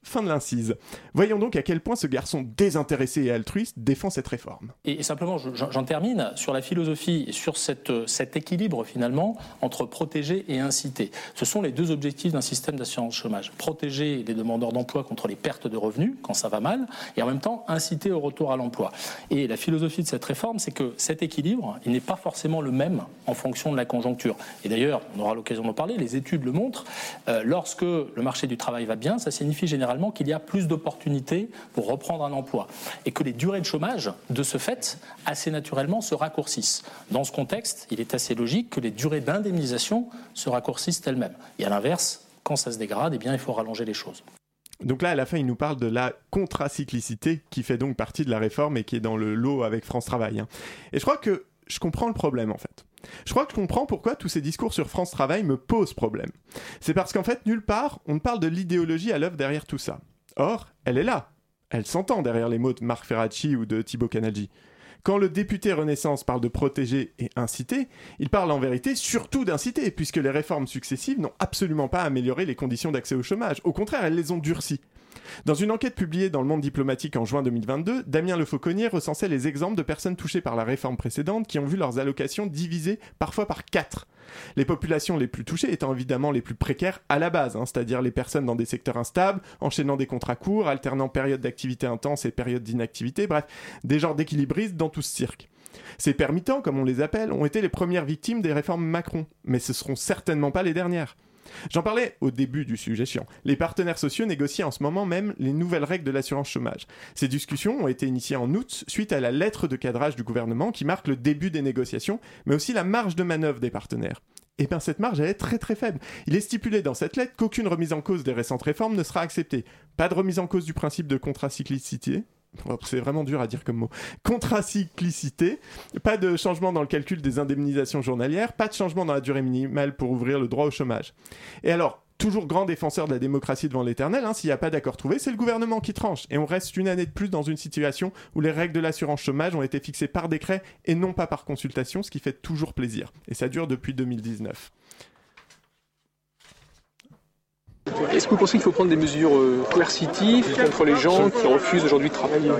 Fin de l'incise. Voyons donc à quel point ce garçon désintéressé et altruiste défend cette réforme. Et, simplement, j'en termine sur la philosophie et sur cette, cet équilibre finalement entre protéger et inciter. Ce sont les deux objectifs d'un système d'assurance chômage. Protéger les demandeurs d'emploi contre les pertes de revenus quand ça va mal et en même temps inciter au retour à l'emploi. Et la philosophie de cette réforme, c'est que cet équilibre, il n'est pas forcément le même en fonction de la conjoncture. Et d'ailleurs, on aura l'occasion d'en parler, les études le montrent, euh, lorsque le marché du travail va bien, ça signifie généralement qu'il y a plus d'opportunités pour reprendre un emploi. Et que les durées de chômage, de ce fait, assez naturellement se raccourcissent. Dans ce contexte, il est assez logique que les durées d'indemnisation se raccourcissent elles-mêmes. Et à l'inverse, quand ça se dégrade, eh bien, il faut rallonger les choses. Donc là, à la fin, il nous parle de la contracyclicité qui fait donc partie de la réforme et qui est dans le lot avec France Travail. Hein. Et je crois que je comprends le problème en fait. Je crois que je comprends pourquoi tous ces discours sur France Travail me posent problème. C'est parce qu'en fait, nulle part, on ne parle de l'idéologie à l'œuvre derrière tout ça. Or, elle est là. Elle s'entend derrière les mots de Marc Ferracci ou de Thibaut Canaggi. Quand le député Renaissance parle de protéger et inciter, il parle en vérité surtout d'inciter, puisque les réformes successives n'ont absolument pas amélioré les conditions d'accès au chômage. Au contraire, elles les ont durcies. Dans une enquête publiée dans le monde diplomatique en juin 2022, Damien Le Fauconnier recensait les exemples de personnes touchées par la réforme précédente qui ont vu leurs allocations divisées parfois par quatre. Les populations les plus touchées étant évidemment les plus précaires à la base, hein, c'est-à-dire les personnes dans des secteurs instables, enchaînant des contrats courts, alternant périodes d'activité intense et périodes d'inactivité, bref, des genres d'équilibristes dans tout ce cirque. Ces permittants, comme on les appelle, ont été les premières victimes des réformes Macron, mais ce seront certainement pas les dernières. J'en parlais au début du sujet chiant. Les partenaires sociaux négocient en ce moment même les nouvelles règles de l'assurance chômage. Ces discussions ont été initiées en août suite à la lettre de cadrage du gouvernement qui marque le début des négociations, mais aussi la marge de manœuvre des partenaires. Et eh bien cette marge, elle est très très faible. Il est stipulé dans cette lettre qu'aucune remise en cause des récentes réformes ne sera acceptée. Pas de remise en cause du principe de contracyclicité, c'est vraiment dur à dire comme mot, contracyclicité, pas de changement dans le calcul des indemnisations journalières, pas de changement dans la durée minimale pour ouvrir le droit au chômage. Et alors, toujours grand défenseur de la démocratie devant l'éternel, hein, s'il n'y a pas d'accord trouvé, c'est le gouvernement qui tranche. Et on reste une année de plus dans une situation où les règles de l'assurance chômage ont été fixées par décret et non pas par consultation, ce qui fait toujours plaisir. Et ça dure depuis 2019. Est-ce que vous pensez qu'il faut prendre des mesures euh, coercitives contre les gens qui refusent aujourd'hui de travailler?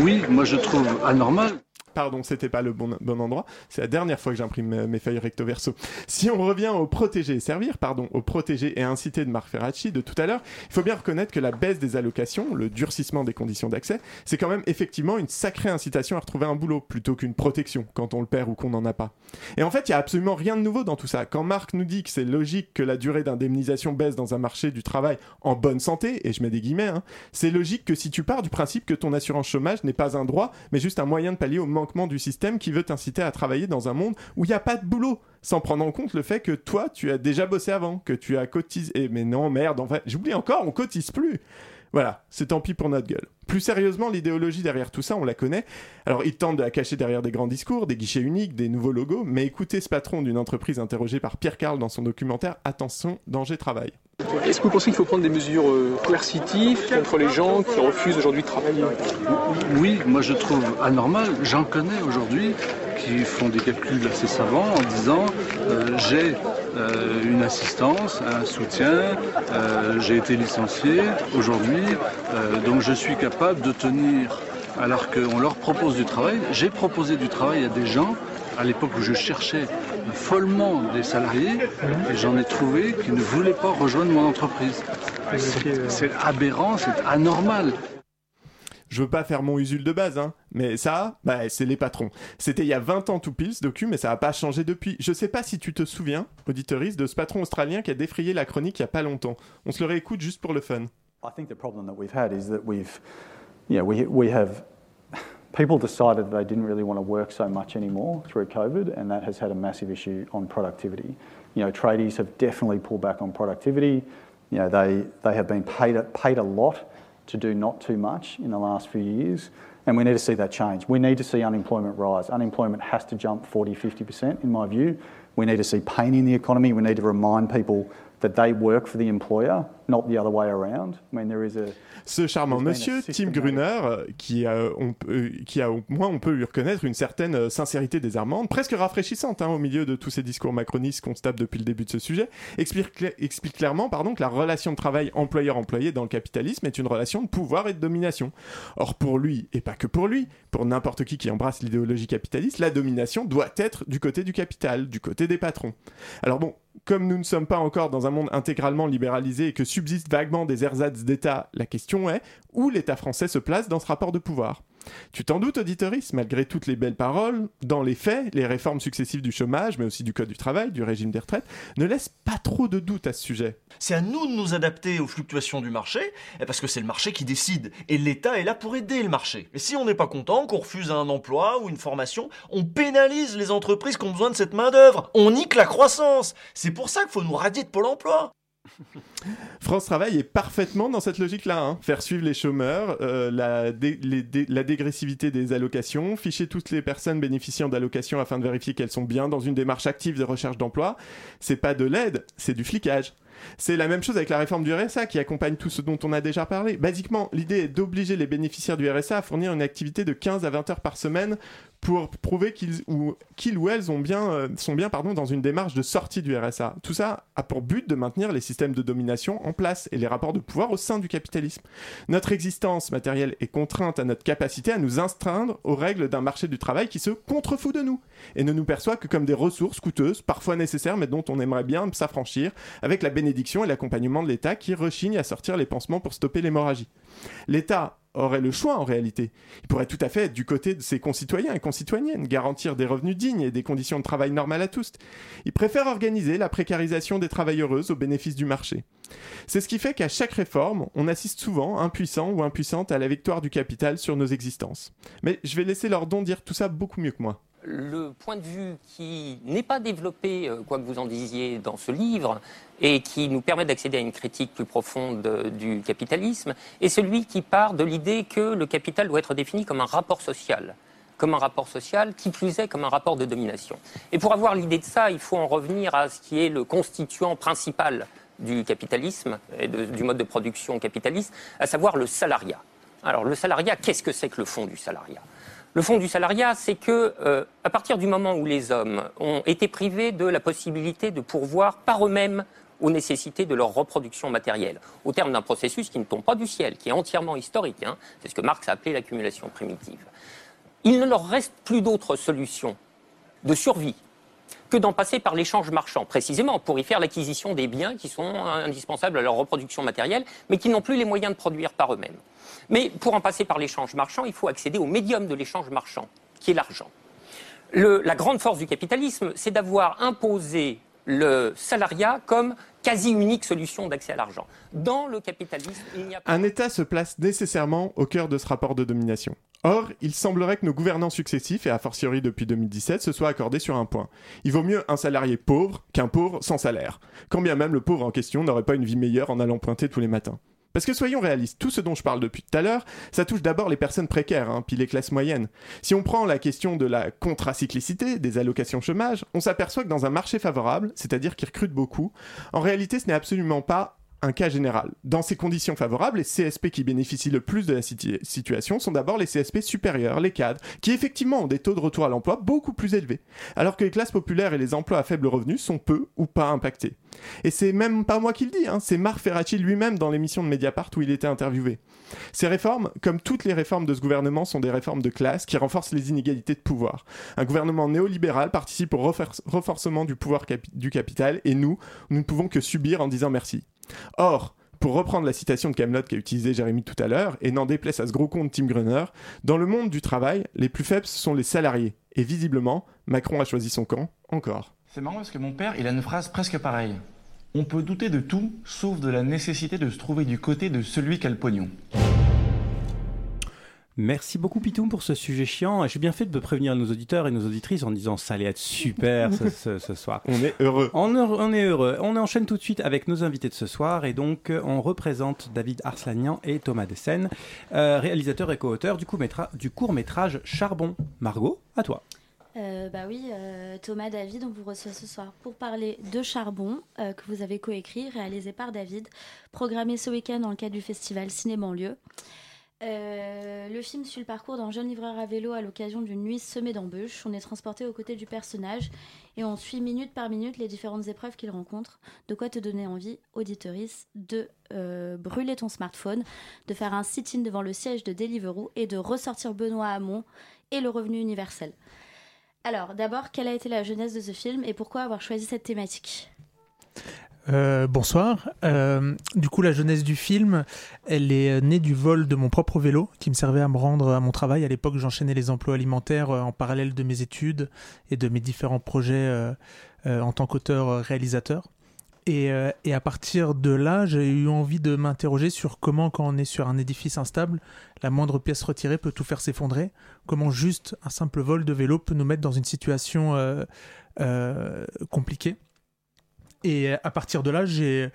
Oui, moi je trouve anormal. Pardon, c'était pas le bon, endroit. C'est la dernière fois que j'imprime mes, feuilles recto verso. Si on revient au protéger et servir, pardon, au protéger et inciter de Marc Ferracci de tout à l'heure, il faut bien reconnaître que la baisse des allocations, le durcissement des conditions d'accès, c'est quand même effectivement une sacrée incitation à retrouver un boulot plutôt qu'une protection quand on le perd ou qu'on n'en a pas. Et en fait, il y a absolument rien de nouveau dans tout ça. Quand Marc nous dit que c'est logique que la durée d'indemnisation baisse dans un marché du travail en bonne santé, et je mets des guillemets, hein, c'est logique que si tu pars du principe que ton assurance chômage n'est pas un droit, mais juste un moyen de pallier au du système qui veut t'inciter à travailler dans un monde où il n'y a pas de boulot, sans prendre en compte le fait que toi, tu as déjà bossé avant, que tu as cotisé. Et mais non, merde, en fait, j'oublie encore, on cotise plus. Voilà, c'est tant pis pour notre gueule. Plus sérieusement, l'idéologie derrière tout ça, on la connaît. Alors, ils tentent de la cacher derrière des grands discours, des guichets uniques, des nouveaux logos, mais écoutez ce patron d'une entreprise interrogé par Pierre Carl dans son documentaire Attention, danger travail. Est-ce que vous pensez qu'il faut prendre des mesures euh, coercitives contre les gens qui refusent aujourd'hui de travailler? Oui, moi je trouve anormal. J'en connais aujourd'hui qui font des calculs assez savants en disant euh, j'ai euh, une assistance, un soutien, euh, j'ai été licencié aujourd'hui, euh, donc je suis capable de tenir alors qu'on leur propose du travail. J'ai proposé du travail à des gens à l'époque où je cherchais follement des salariés et j'en ai trouvé qui ne voulaient pas rejoindre mon entreprise. C'est- C'est aberrant, c'est anormal. Je veux pas faire mon usul de base, hein, mais ça, bah, c'est les patrons. C'était il y a 20 ans tout pile ce docu, mais ça a pas changé depuis. Je sais pas si tu te souviens, auditeuriste, de ce patron australien qui a défrayé la chronique il y a pas longtemps. On se le réécoute juste pour le fun. I think the problem that we've had is that we've, you know, we, we have people decided they didn't really want to work so much anymore through COVID, and that has had a massive issue on productivity. You know, tradies have definitely pulled back on productivity. You know, they, they have been paid a lot to do not too much in the last few years, and we need to see that change. We need to see unemployment rise. Unemployment has to jump 40, 50%, in my view. We need to see pain in the economy. We need to remind people that they work for the employer, not the other way around. I mean, there is a Ce charmant monsieur, Tim Gruner, qui a, on peut- qui a au moins on peut lui reconnaître une certaine euh, sincérité désarmante, presque rafraîchissante hein, au milieu de tous ces discours macronistes qu'on se tape depuis le début de ce sujet, explique, explique clairement pardon, que la relation de travail employeur-employé dans le capitalisme est une relation de pouvoir et de domination. Or pour lui, et pas que pour lui, pour n'importe qui qui embrasse l'idéologie capitaliste, la domination doit être du côté du capital, du côté des patrons. Alors bon, comme nous ne sommes pas encore dans un monde intégralement libéralisé et que subsistent vaguement des ersatz d'État, la question est où l'État français se place dans ce rapport de pouvoir? Tu t'en doutes, auditoris, malgré toutes les belles paroles, dans les faits, les réformes successives du chômage, mais aussi du Code du travail, du régime des retraites, ne laissent pas trop de doutes à ce sujet. C'est à nous de nous adapter aux fluctuations du marché, eh, parce que c'est le marché qui décide, et l'État est là pour aider le marché. Et si on n'est pas content, qu'on refuse un emploi ou une formation, on pénalise les entreprises qui ont besoin de cette main-d'œuvre. On nique la croissance. C'est pour ça qu'il faut nous radier de Pôle emploi. France Travail est parfaitement dans cette logique-là. hein. Faire suivre les chômeurs, euh, la, dégressivité des allocations, ficher toutes les personnes bénéficiant d'allocations afin de vérifier qu'elles sont bien dans une démarche active de recherche d'emploi. C'est pas de l'aide, c'est du flicage. C'est la même chose avec la réforme du RSA qui accompagne tout ce dont on a déjà parlé. Basiquement, l'idée est d'obliger les bénéficiaires du RSA à fournir une activité de 15 à 20 heures par semaine pour prouver qu'ils ou, qu'ils ou elles ont bien, euh, sont bien pardon, dans une démarche de sortie du RSA. Tout ça a pour but de maintenir les systèmes de domination en place et les rapports de pouvoir au sein du capitalisme. Notre existence matérielle est contrainte à notre capacité à nous astreindre aux règles d'un marché du travail qui se contrefout de nous et ne nous perçoit que comme des ressources coûteuses, parfois nécessaires, mais dont on aimerait bien s'affranchir avec la et l'accompagnement de l'État qui rechigne à sortir les pansements pour stopper l'hémorragie. L'État aurait le choix en réalité. Il pourrait tout à fait être du côté de ses concitoyens et concitoyennes, garantir des revenus dignes et des conditions de travail normales à tous. Il préfère organiser la précarisation des travailleuses au bénéfice du marché. C'est ce qui fait qu'à chaque réforme, on assiste souvent, impuissant ou impuissante, à la victoire du capital sur nos existences. Mais je vais laisser Lordon dire tout ça beaucoup mieux que moi. Le point de vue qui n'est pas développé, euh, quoi que vous en disiez, dans ce livre, et qui nous permet d'accéder à une critique plus profonde euh, du capitalisme, est celui qui part de l'idée que le capital doit être défini comme un rapport social comme un rapport social, qui plus est comme un rapport de domination. Et pour avoir l'idée de ça, il faut en revenir à ce qui est le constituant principal du capitalisme et du mode de production capitaliste, à savoir le salariat. Alors le salariat, qu'est-ce que c'est que le fond du salariat? Le fond du salariat, c'est que euh, à partir du moment où les hommes ont été privés de la possibilité de pourvoir par eux-mêmes aux nécessités de leur reproduction matérielle, au terme d'un processus qui ne tombe pas du ciel, qui est entièrement historique. Hein. C'est ce que Marx a appelé l'accumulation primitive. Il ne leur reste plus d'autre solution de survie que d'en passer par l'échange marchand, précisément pour y faire l'acquisition des biens qui sont indispensables à leur reproduction matérielle, mais qui n'ont plus les moyens de produire par eux-mêmes. Mais pour en passer par l'échange marchand, il faut accéder au médium de l'échange marchand, qui est l'argent. la grande force du capitalisme, c'est d'avoir imposé le salariat comme quasi unique solution d'accès à l'argent. Dans le capitalisme, il n'y a pas... Un État se place nécessairement au cœur de ce rapport de domination. Or, il semblerait que nos gouvernants successifs, et a fortiori depuis 2017, se soient accordés sur un point. Il vaut mieux un salarié pauvre qu'un pauvre sans salaire. Quand bien même le pauvre en question n'aurait pas une vie meilleure en allant pointer tous les matins. Parce que soyons réalistes, tout ce dont je parle depuis tout à l'heure, ça touche d'abord les personnes précaires, hein, puis les classes moyennes. Si on prend la question de la contracyclicité, des allocations chômage, on s'aperçoit que dans un marché favorable, c'est-à-dire qui recrute beaucoup, en réalité ce n'est absolument pas un cas général. Dans ces conditions favorables, les CSP qui bénéficient le plus de la situation sont d'abord les CSP supérieurs, les cadres, qui effectivement ont des taux de retour à l'emploi beaucoup plus élevés, alors que les classes populaires et les emplois à faible revenu sont peu ou pas impactés. Et c'est même pas moi qui le dis, hein, c'est Marc Ferracci lui-même dans l'émission de Mediapart où il était interviewé. Ces réformes, comme toutes les réformes de ce gouvernement, sont des réformes de classe qui renforcent les inégalités de pouvoir. Un gouvernement néolibéral participe au renforcement du pouvoir du capital et nous, nous ne pouvons que subir en disant merci. Or, pour reprendre la citation de Camelot qu'a utilisée Jérémy tout à l'heure, et n'en déplace à ce gros compte Tim Grunner, dans le monde du travail, les plus faibles ce sont les salariés. Et visiblement, Macron a choisi son camp, encore. C'est marrant parce que mon père, il a une phrase presque pareille. On peut douter de tout, sauf de la nécessité de se trouver du côté de celui qui a le pognon. Merci beaucoup Pitoum pour ce sujet chiant. J'ai bien fait de prévenir nos auditeurs et nos auditrices en disant ça allait être super ce, [laughs] soir. On est heureux. On, on, est heureux. On enchaîne tout de suite avec nos invités de ce soir et donc on représente David Arslanian et Thomas Dessen, euh, réalisateurs et co-auteurs du, du court métrage Charbon. Margot, à toi. Euh, bah oui, euh, Thomas David, on vous reçoit ce soir pour parler de Charbon, que vous avez coécrit, réalisé par David, programmé ce week-end dans le cadre du festival Ciné Banlieue. Euh, le film suit le parcours d'un jeune livreur à vélo à l'occasion d'une nuit semée d'embûches. On est transporté aux côtés du personnage et on suit minute par minute les différentes épreuves qu'il rencontre. De quoi te donner envie, auditoris, de euh, brûler ton smartphone, de faire un sit-in devant le siège de Deliveroo et de ressortir Benoît Hamon et le revenu universel. Alors, d'abord, quelle a été la jeunesse de ce film et pourquoi avoir choisi cette thématique? Euh, bonsoir. Euh, du coup, la jeunesse du film, elle est née du vol de mon propre vélo qui me servait à me rendre à mon travail. À l'époque, j'enchaînais les emplois alimentaires euh, en parallèle de mes études et de mes différents projets en tant qu'auteur-réalisateur. Et, et, à partir de là, j'ai eu envie de m'interroger sur comment, quand on est sur un édifice instable, la moindre pièce retirée peut tout faire s'effondrer. Comment juste un simple vol de vélo peut nous mettre dans une situation compliquée. Et à partir de là, j'ai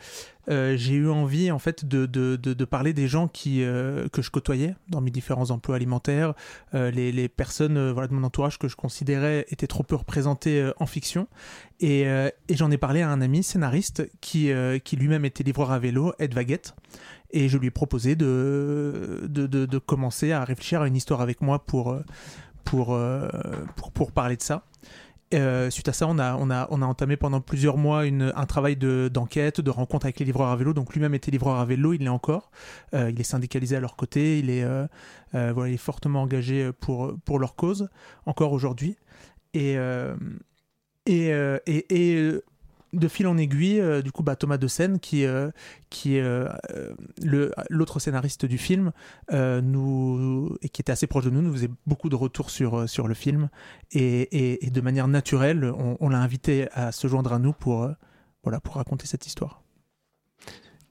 euh, j'ai eu envie en fait de, parler des gens qui, euh, que je côtoyais dans mes différents emplois alimentaires, euh, les, personnes voilà, de mon entourage que je considérais étaient trop peu représentées en fiction. Et, j'en ai parlé à un ami scénariste qui, qui lui-même était livreur à vélo, Ed Vaguette. Et je lui ai proposé de, commencer à réfléchir à une histoire avec moi pour, pour, pour parler de ça. Euh, suite à ça, on a, on, a, on a entamé pendant plusieurs mois une, un travail d'enquête, de, rencontre avec les livreurs à vélo. Donc lui-même était livreur à vélo, il l'est encore. Euh, il est syndicalisé à leur côté, il est, euh, voilà, il est fortement engagé pour, pour leur cause, encore aujourd'hui. Et, et, de fil en aiguille, euh, du coup, bah, Thomas de Seine, qui, euh, est euh, l'autre scénariste du film, et qui était assez proche de nous, nous faisait beaucoup de retours sur, sur le film. Et, et, de manière naturelle, on, on l'a invité à se joindre à nous pour, voilà, pour raconter cette histoire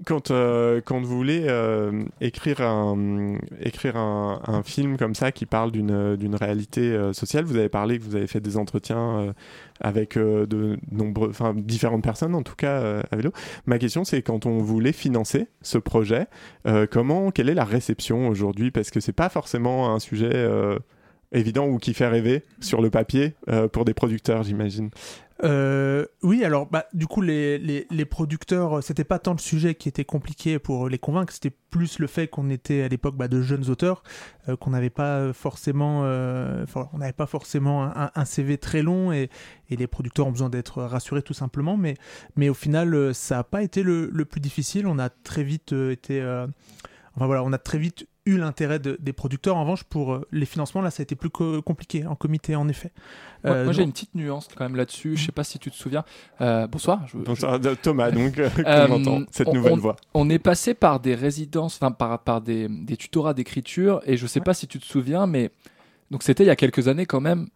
quand, euh, quand vous voulez euh, écrire, un, écrire un, film comme ça qui parle d'une réalité euh, sociale, vous avez parlé que vous avez fait des entretiens avec de nombreux, différentes personnes en tout cas à vélo. Ma question c'est quand on voulait financer ce projet, comment, quelle est la réception aujourd'hui? Parce que c'est pas forcément un sujet évident ou qui fait rêver sur le papier pour des producteurs, j'imagine. Euh, oui, alors bah, du coup, les, les, les producteurs, euh, c'était pas tant le sujet qui était compliqué pour les convaincre, c'était plus le fait qu'on était à l'époque bah, de jeunes auteurs, euh, qu'on n'avait pas forcément, euh, on n'avait pas forcément un, un CV très long et, et les producteurs ont besoin d'être rassurés tout simplement. Mais, mais au final, euh, ça n'a pas été le, le plus difficile. On a très vite euh, été, euh, enfin voilà, on a très vite eu l'intérêt de- des producteurs. En revanche, pour euh, les financements, là, ça a été plus co- compliqué en comité, en effet. Moi, Euh, moi, j'ai une petite nuance quand même là-dessus. Je sais pas si tu te souviens. Euh, bonsoir. je- Bonsoir, je- Thomas, donc, [laughs] euh, Euh, entend cette on- nouvelle on- voix On est passé par des résidences, enfin par, par des, des tutorats d'écriture, et je sais pas si tu te souviens, mais donc c'était il y a quelques années quand même.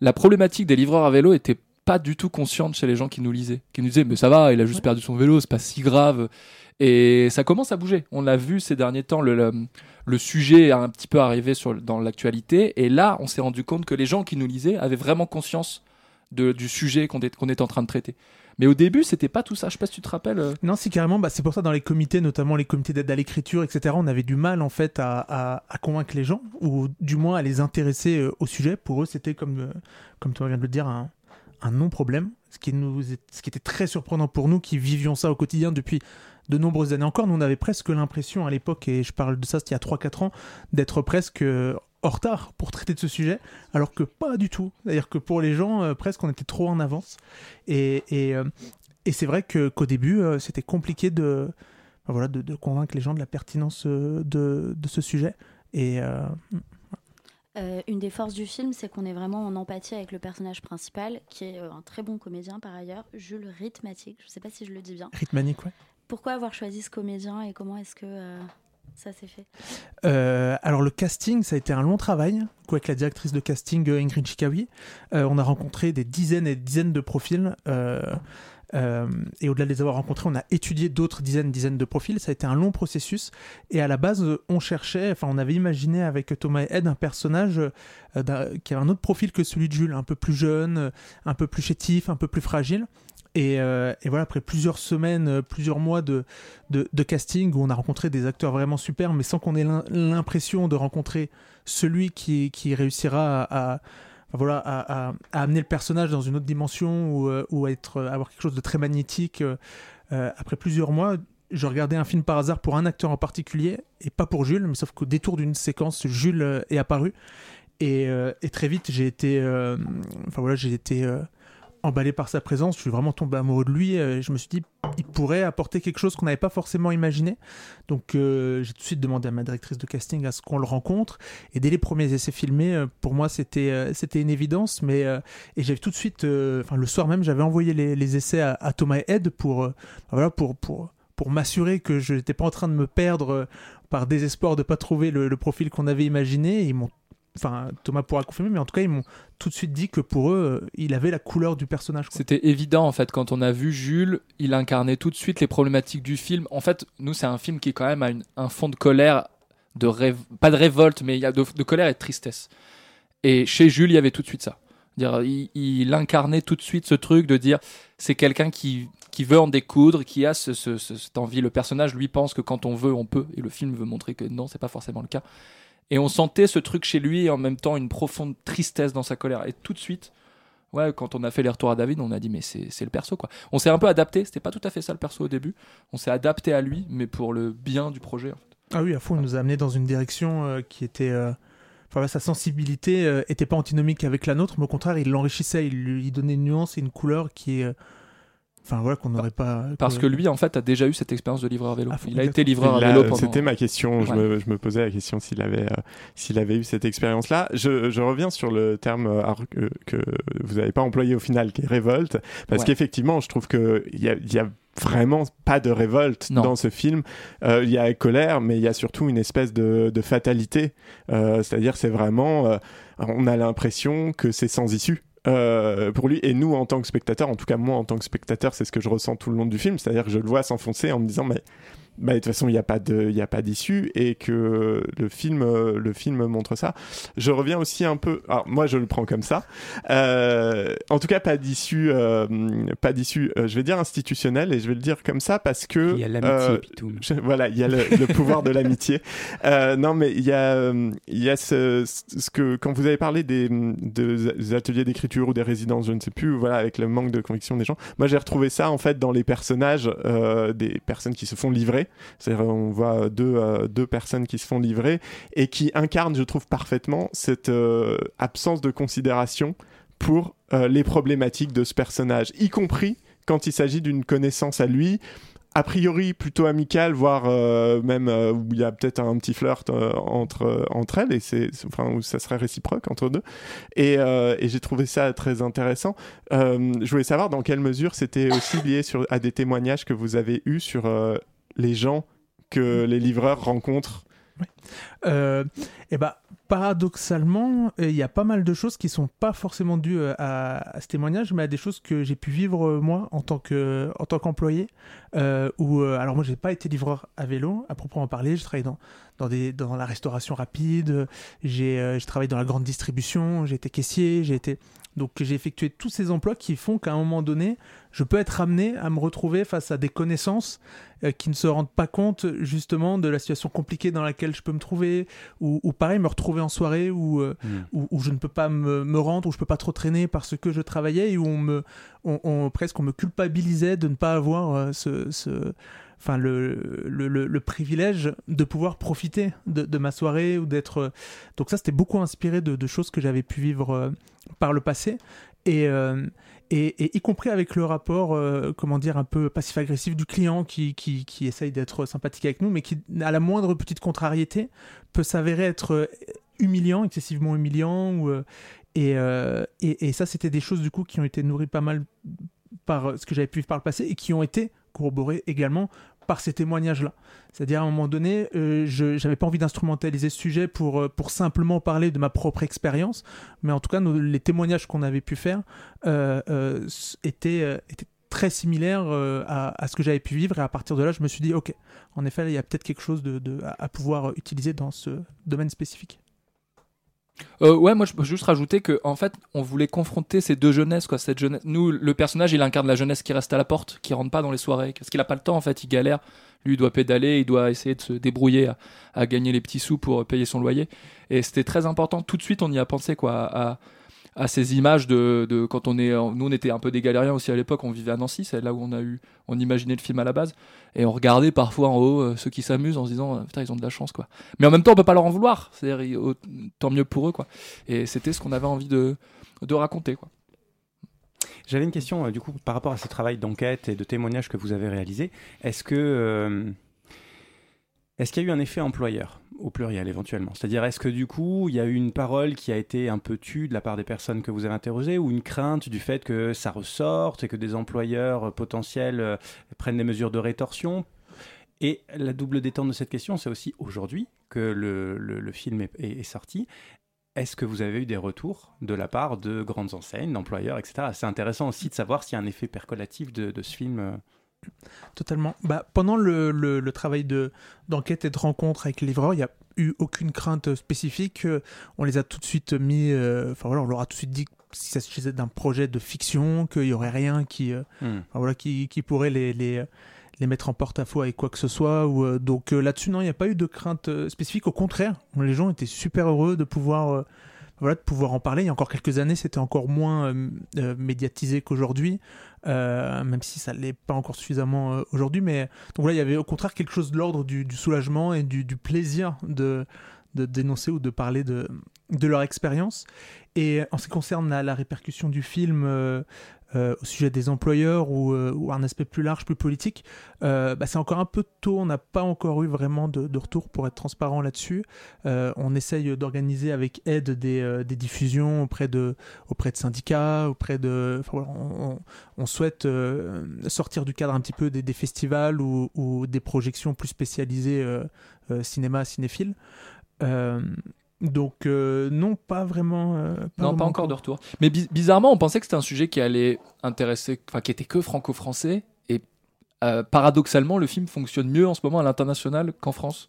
La problématique des livreurs à vélo était pas du tout consciente chez les gens qui nous lisaient, qui nous disaient mais ça va, il a juste perdu son vélo, c'est pas si grave. Et ça commence à bouger. On l'a vu ces derniers temps, le, le, le sujet a un petit peu arrivé sur, dans l'actualité, et là on s'est rendu compte que les gens qui nous lisaient avaient vraiment conscience de, du sujet qu'on est, est en train de traiter. Mais au début, c'était pas tout ça. Je sais pas si tu te rappelles. euh. Non, si carrément, bah, c'est pour ça dans les comités, notamment les comités d'aide à l'écriture, etc., on avait du mal en fait à, à- à convaincre les gens, ou du moins à les intéresser euh, au sujet. Pour eux, c'était comme, euh, comme tu viens de le dire, un, un non-problème, ce qui, ce qui était très surprenant pour nous qui vivions ça au quotidien depuis de nombreuses années encore. Nous, on avait presque l'impression à l'époque, et je parle de ça c'était il y a 3-4 ans, d'être presque euh, en retard pour traiter de ce sujet, alors que pas du tout. C'est-à-dire que pour les gens, euh, presque on était trop en avance. Et, et, euh, c'est vrai que, qu'au début, euh, c'était compliqué de, voilà, de, convaincre les gens de la pertinence euh, de, de ce sujet. Et euh, une des forces du film, c'est qu'on est vraiment en empathie avec le personnage principal, qui est euh, un très bon comédien par ailleurs, Jules Rhythmatique. Je ne sais pas si je le dis bien. rythmanique, ouais. Pourquoi avoir choisi ce comédien et comment est-ce que euh, ça s'est fait? Alors le casting, ça a été un long travail, coup, avec la directrice de casting Ingrid Chikawi. On a rencontré des dizaines et des dizaines de profils. Euh, et au-delà de les avoir rencontrés, on a étudié d'autres dizaines, dizaines de profils. Ça a été un long processus. Et à la base, on cherchait, enfin, on avait imaginé avec Thomas et Ed un personnage euh, qui avait un autre profil que celui de Jules, un peu plus jeune, un peu plus chétif, un peu plus fragile. Et, euh, voilà, après plusieurs semaines, plusieurs mois de, casting où on a rencontré des acteurs vraiment super, mais sans qu'on ait l'im- l'impression de rencontrer celui qui, réussira à- voilà, à, amener le personnage dans une autre dimension ou, euh, ou à être, à avoir quelque chose de très magnétique. euh, euh, après plusieurs mois, je regardais un film par hasard pour un acteur en particulier, et pas pour Jules, mais sauf qu'au détour d'une séquence, Jules euh, est apparu. Et, euh, et très vite, j'ai été, euh, enfin voilà, j'ai été euh, emballé par sa présence. Je suis vraiment tombé amoureux de lui. euh, je me suis dit, il pourrait apporter quelque chose qu'on n'avait pas forcément imaginé. Donc, euh, j'ai tout de suite demandé à ma directrice de casting à ce qu'on le rencontre. Et dès les premiers essais filmés, euh, pour moi, c'était c'était une évidence. Mais et j'avais tout de suite, enfin le soir même, j'avais envoyé les, essais à, à Thomas et Ed pour, voilà, pour pour pour m'assurer que je n'étais pas en train de me perdre par désespoir de pas trouver le, le profil qu'on avait imaginé. Et ils m'ont Enfin, Thomas pourra confirmer, mais en tout cas, ils m'ont tout de suite dit que pour eux, euh, il avait la couleur du personnage. C'était évident en fait quand on a vu Jules, il incarnait tout de suite les problématiques du film. En fait, nous c'est un film qui quand même a un fond de colère, de pas de révolte, mais il y a de, colère et de tristesse. Et chez Jules, il y avait tout de suite ça. Dire, il, incarnait tout de suite ce truc de dire c'est quelqu'un qui qui veut en découdre, qui a ce- ce- ce- cette envie. Le personnage lui pense que quand on veut, on peut, et le film veut montrer que non, c'est pas forcément le cas. Et on sentait ce truc chez lui et en même temps une profonde tristesse dans sa colère. Et tout de suite, ouais, quand on a fait les retours à David, on a dit mais c'est le perso quoi. On s'est un peu adapté, c'était pas tout à fait ça le perso au début. On s'est adapté à lui, mais pour le bien du projet. Ah oui, à fond, il nous a amené dans une direction euh, qui était. euh, Enfin, sa sensibilité euh, était pas antinomique avec la nôtre, mais au contraire, il l'enrichissait, il lui donnait une nuance et une couleur qui est. euh, Enfin, voilà, qu'on n'aurait pas. Parce que lui, en fait, a déjà eu cette expérience de livreur à vélo. Ah, il a été livreur à vélo pendant. C'était ma question. Je, Ouais. me, je me posais la question s'il avait, euh, s'il avait eu cette expérience-là. Je, je reviens sur le terme euh, que, que vous n'avez pas employé au final, qui est révolte, parce Ouais. qu'effectivement, je trouve que il y a, y a vraiment pas de révolte Non. dans ce film. Euh, Il y a colère, mais il y a surtout une espèce de, de fatalité. Euh, C'est-à-dire, c'est vraiment, euh, on a l'impression que c'est sans issue. Euh, pour lui et nous en tant que spectateur en tout cas moi en tant que spectateur c'est ce que je ressens tout le long du film c'est à dire que je le vois s'enfoncer en me disant mais bah, de toute façon, il n'y a pas de, il a pas d'issue et que le film, euh, le film montre ça. Je reviens aussi un peu. Alors moi, je le prends comme ça. Euh, en tout cas, pas d'issue, euh, pas d'issue. euh, je vais dire institutionnelle et je vais le dire comme ça parce que Il y a l'amitié, euh, voilà, il y a le, le pouvoir de l'amitié. Euh, non, mais il y a, il y a ce, ce que quand vous avez parlé des, de- des ateliers d'écriture ou des résidences, je ne sais plus, voilà, avec le manque de conviction des gens. Moi, j'ai retrouvé ça en fait dans les personnages euh, des personnes qui se font livrer. C'est-à-dire, on voit deux, euh, deux personnes qui se font livrer et qui incarnent, je trouve, parfaitement cette euh, absence de considération pour euh, les problématiques de ce personnage, y compris quand il s'agit d'une connaissance à lui, a priori plutôt amicale, voire euh, même euh, où il y a peut-être un petit flirt euh, entre, euh, entre elles, et c'est, c'est- enfin, où ça serait réciproque entre deux. Et, euh, et j'ai trouvé ça très intéressant. Euh, je voulais savoir dans quelle mesure c'était aussi lié sur, à des témoignages que vous avez eus sur euh, les gens que les livreurs rencontrent. Euh, et bah, paradoxalement, euh, il y a pas mal de choses qui sont pas forcément dues euh, à, ce témoignage, mais à des choses que j'ai pu vivre moi en tant que en tant qu'employé. Euh, alors moi, j'ai pas été livreur à vélo à proprement parler. J'ai travaillé dans dans la restauration rapide. J'ai euh, travaillé dans la grande distribution. J'ai été caissier. J'ai été donc j'ai effectué tous ces emplois qui font qu'à un moment donné, je peux être amené à me retrouver face à des connaissances euh, qui ne se rendent pas compte justement de la situation compliquée dans laquelle je peux me trouver, ou, ou pareil me retrouver en soirée où, euh, Mm. où, où je ne peux pas me, me rendre, où je peux pas trop traîner parce que je travaillais et où on me, on, on- presque on me culpabilisait de ne pas avoir euh, ce, ce- enfin le, le, le- le privilège de pouvoir profiter de, de ma soirée ou d'être. Donc ça, c'était beaucoup inspiré de, de choses que j'avais pu vivre euh, par le passé et, euh, et, y compris avec le rapport, euh, comment dire, un peu passif-agressif du client qui, qui, essaye d'être sympathique avec nous, mais qui, à la moindre petite contrariété, peut s'avérer être euh, humiliant, excessivement humiliant. Euh, et, et, ça, c'était des choses du coup qui ont été nourries pas mal par ce que j'avais pu vivre par le passé et qui ont été corroborées également par ces témoignages-là. C'est-à-dire à un moment donné, euh, je n'avais pas envie d'instrumentaliser ce sujet pour, euh, pour simplement parler de ma propre expérience, mais en tout cas, les témoignages qu'on avait pu faire euh, étaient, étaient très similaires à, ce que j'avais pu vivre, et à partir de là, je me suis dit, ok, en effet, il y a peut-être quelque chose à pouvoir utiliser dans ce domaine spécifique. Euh, ouais, moi je peux juste rajouter que en fait, on voulait confronter ces deux jeunesses, quoi. Cette jeunesse, nous, le personnage, il incarne la jeunesse qui reste à la porte, qui rentre pas dans les soirées, parce qu'il a pas le temps en fait, il galère. Lui, il doit pédaler, il doit essayer de se débrouiller à, gagner les petits sous pour payer son loyer. Et c'était très important. Tout de suite, on y a pensé, quoi, à ces images de, de quand on est, nous, on était un peu des galériens aussi à l'époque. On vivait à Nancy, c'est là où on a eu, on imaginait le film à la base, et on regardait parfois en haut euh, ceux qui s'amusent en se disant, euh, putain, ils ont de la chance, quoi. Mais en même temps, on peut pas leur en vouloir. C'est-à-dire, tant mieux pour eux, quoi. Et c'était ce qu'on avait envie de, de raconter, quoi. J'avais une question euh, du coup par rapport à ce travail d'enquête et de témoignage que vous avez réalisé. Est-ce que est-ce qu'il y a eu un effet employeur au pluriel éventuellement? C'est-à-dire est-ce que du coup il y a eu une parole qui a été un peu tue de la part des personnes que vous avez interrogées ou une crainte du fait que ça ressorte et que des employeurs euh, potentiels euh, prennent des mesures de rétorsion? Et la double détente de cette question, c'est aussi aujourd'hui que le, film est, sorti. Est-ce que vous avez eu des retours de la part de grandes enseignes, d'employeurs, etc. C'est intéressant aussi de savoir s'il y a un effet percolatif de, de ce film. Totalement. Bah, pendant le, le- le travail de, d'enquête et de rencontre avec les livreurs, il n'y a eu aucune crainte spécifique. On les a tout de suite mis. euh, Enfin voilà, on leur a tout de suite dit que si ça s'agissait d'un projet de fiction, qu'il n'y aurait rien qui, euh, Hmm. enfin, voilà, qui, qui pourrait les, les, les mettre en porte-à-faux avec quoi que ce soit. Ou, euh, donc là-dessus, non, il n'y a pas eu de crainte spécifique. Au contraire, les gens étaient super heureux de pouvoir. Voilà, de pouvoir en parler. Il y a encore quelques années, c'était encore moins euh, euh, médiatisé qu'aujourd'hui, euh, même si ça ne l'est pas encore suffisamment aujourd'hui. Mais donc là, il y avait au contraire quelque chose de l'ordre du, soulagement et du, plaisir de, dénoncer ou de parler de, leur expérience. Et en ce qui concerne la, répercussion du film au sujet des employeurs ou, euh, ou un aspect plus large, plus politique, euh, bah, c'est encore un peu tôt. On n'a pas encore eu vraiment de, retour pour être transparent là-dessus. Euh, on essaye d'organiser avec aide des, euh, diffusions auprès de, auprès de syndicats, auprès de. on, souhaite euh, sortir du cadre un petit peu des, festivals ou, des projections plus spécialisées euh, euh, cinéma, cinéphile. Euh, donc euh, non, pas vraiment. euh, non, vraiment pas encore de retour. Mais bi- bizarrement, on pensait que c'était un sujet qui allait intéresser, enfin, qui était que franco-français. Et euh, paradoxalement, le film fonctionne mieux en ce moment à l'international qu'en France.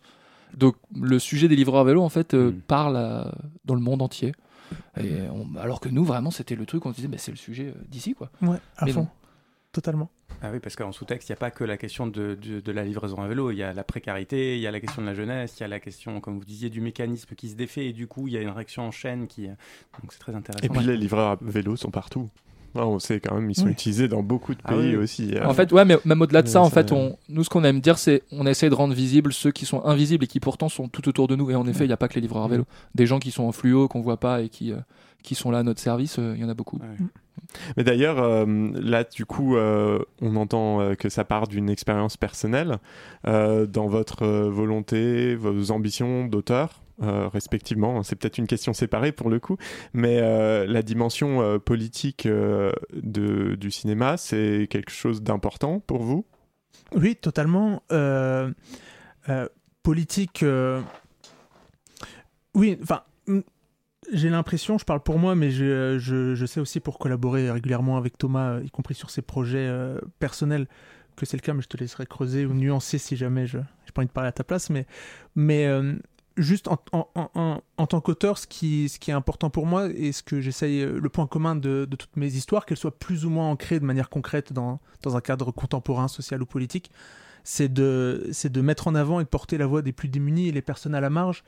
Donc le sujet des livreurs à vélo, en fait, euh, parle dans le monde entier. Et on- alors que nous, vraiment, c'était le truc, on se disait, bah, c'est le sujet euh, d'ici, quoi. Ouais, à Mais fond. non. Totalement. Ah oui, parce qu'en sous-texte, il n'y a pas que la question de, de- de la livraison à vélo, il y a la précarité, il y a la question de la jeunesse, il y a la question, comme vous disiez, du mécanisme qui se défait, et du coup, il y a une réaction en chaîne qui... Donc c'est très intéressant. Et puis les livreurs à vélo sont partout. Ah, on sait quand même, ils sont Oui. utilisés dans beaucoup de Ah pays oui. aussi. euh. En fait, ouais, mais même au-delà de Mais ça, en fait, on, nous, ce qu'on aime dire, c'est on essaie de rendre visibles ceux qui sont invisibles et qui pourtant sont tout autour de nous. Et en effet, il n'y a pas que les livreurs à vélo. Des gens qui sont en fluo, qu'on voit pas et qui, euh, qui sont là à notre service, euh, il y en a beaucoup. Mais d'ailleurs, euh, là, du coup, euh, on entend euh, que ça part d'une expérience personnelle. Euh, dans votre euh, volonté, vos ambitions d'auteur, euh, respectivement, c'est peut-être une question séparée pour le coup, mais euh, la dimension euh, politique euh, de, du cinéma, c'est quelque chose d'important pour vous? Oui, totalement. Euh, euh, politique. euh, Oui, enfin. J'ai l'impression, je parle pour moi, mais je, je- je sais aussi pour collaborer régulièrement avec Thomas, euh, y compris sur ses projets euh, personnels, que c'est le cas, mais je te laisserai creuser ou nuancer si jamais je n'ai pas envie de parler à ta place. Mais, mais euh, juste en, en- en- en- tant qu'auteur, ce qui, ce qui est important pour moi et ce que j'essaye, euh, le point commun de, de toutes mes histoires, qu'elles soient plus ou moins ancrées de manière concrète dans, dans un cadre contemporain, social ou politique, c'est de, c'est de mettre en avant et de porter la voix des plus démunis et les personnes à la marge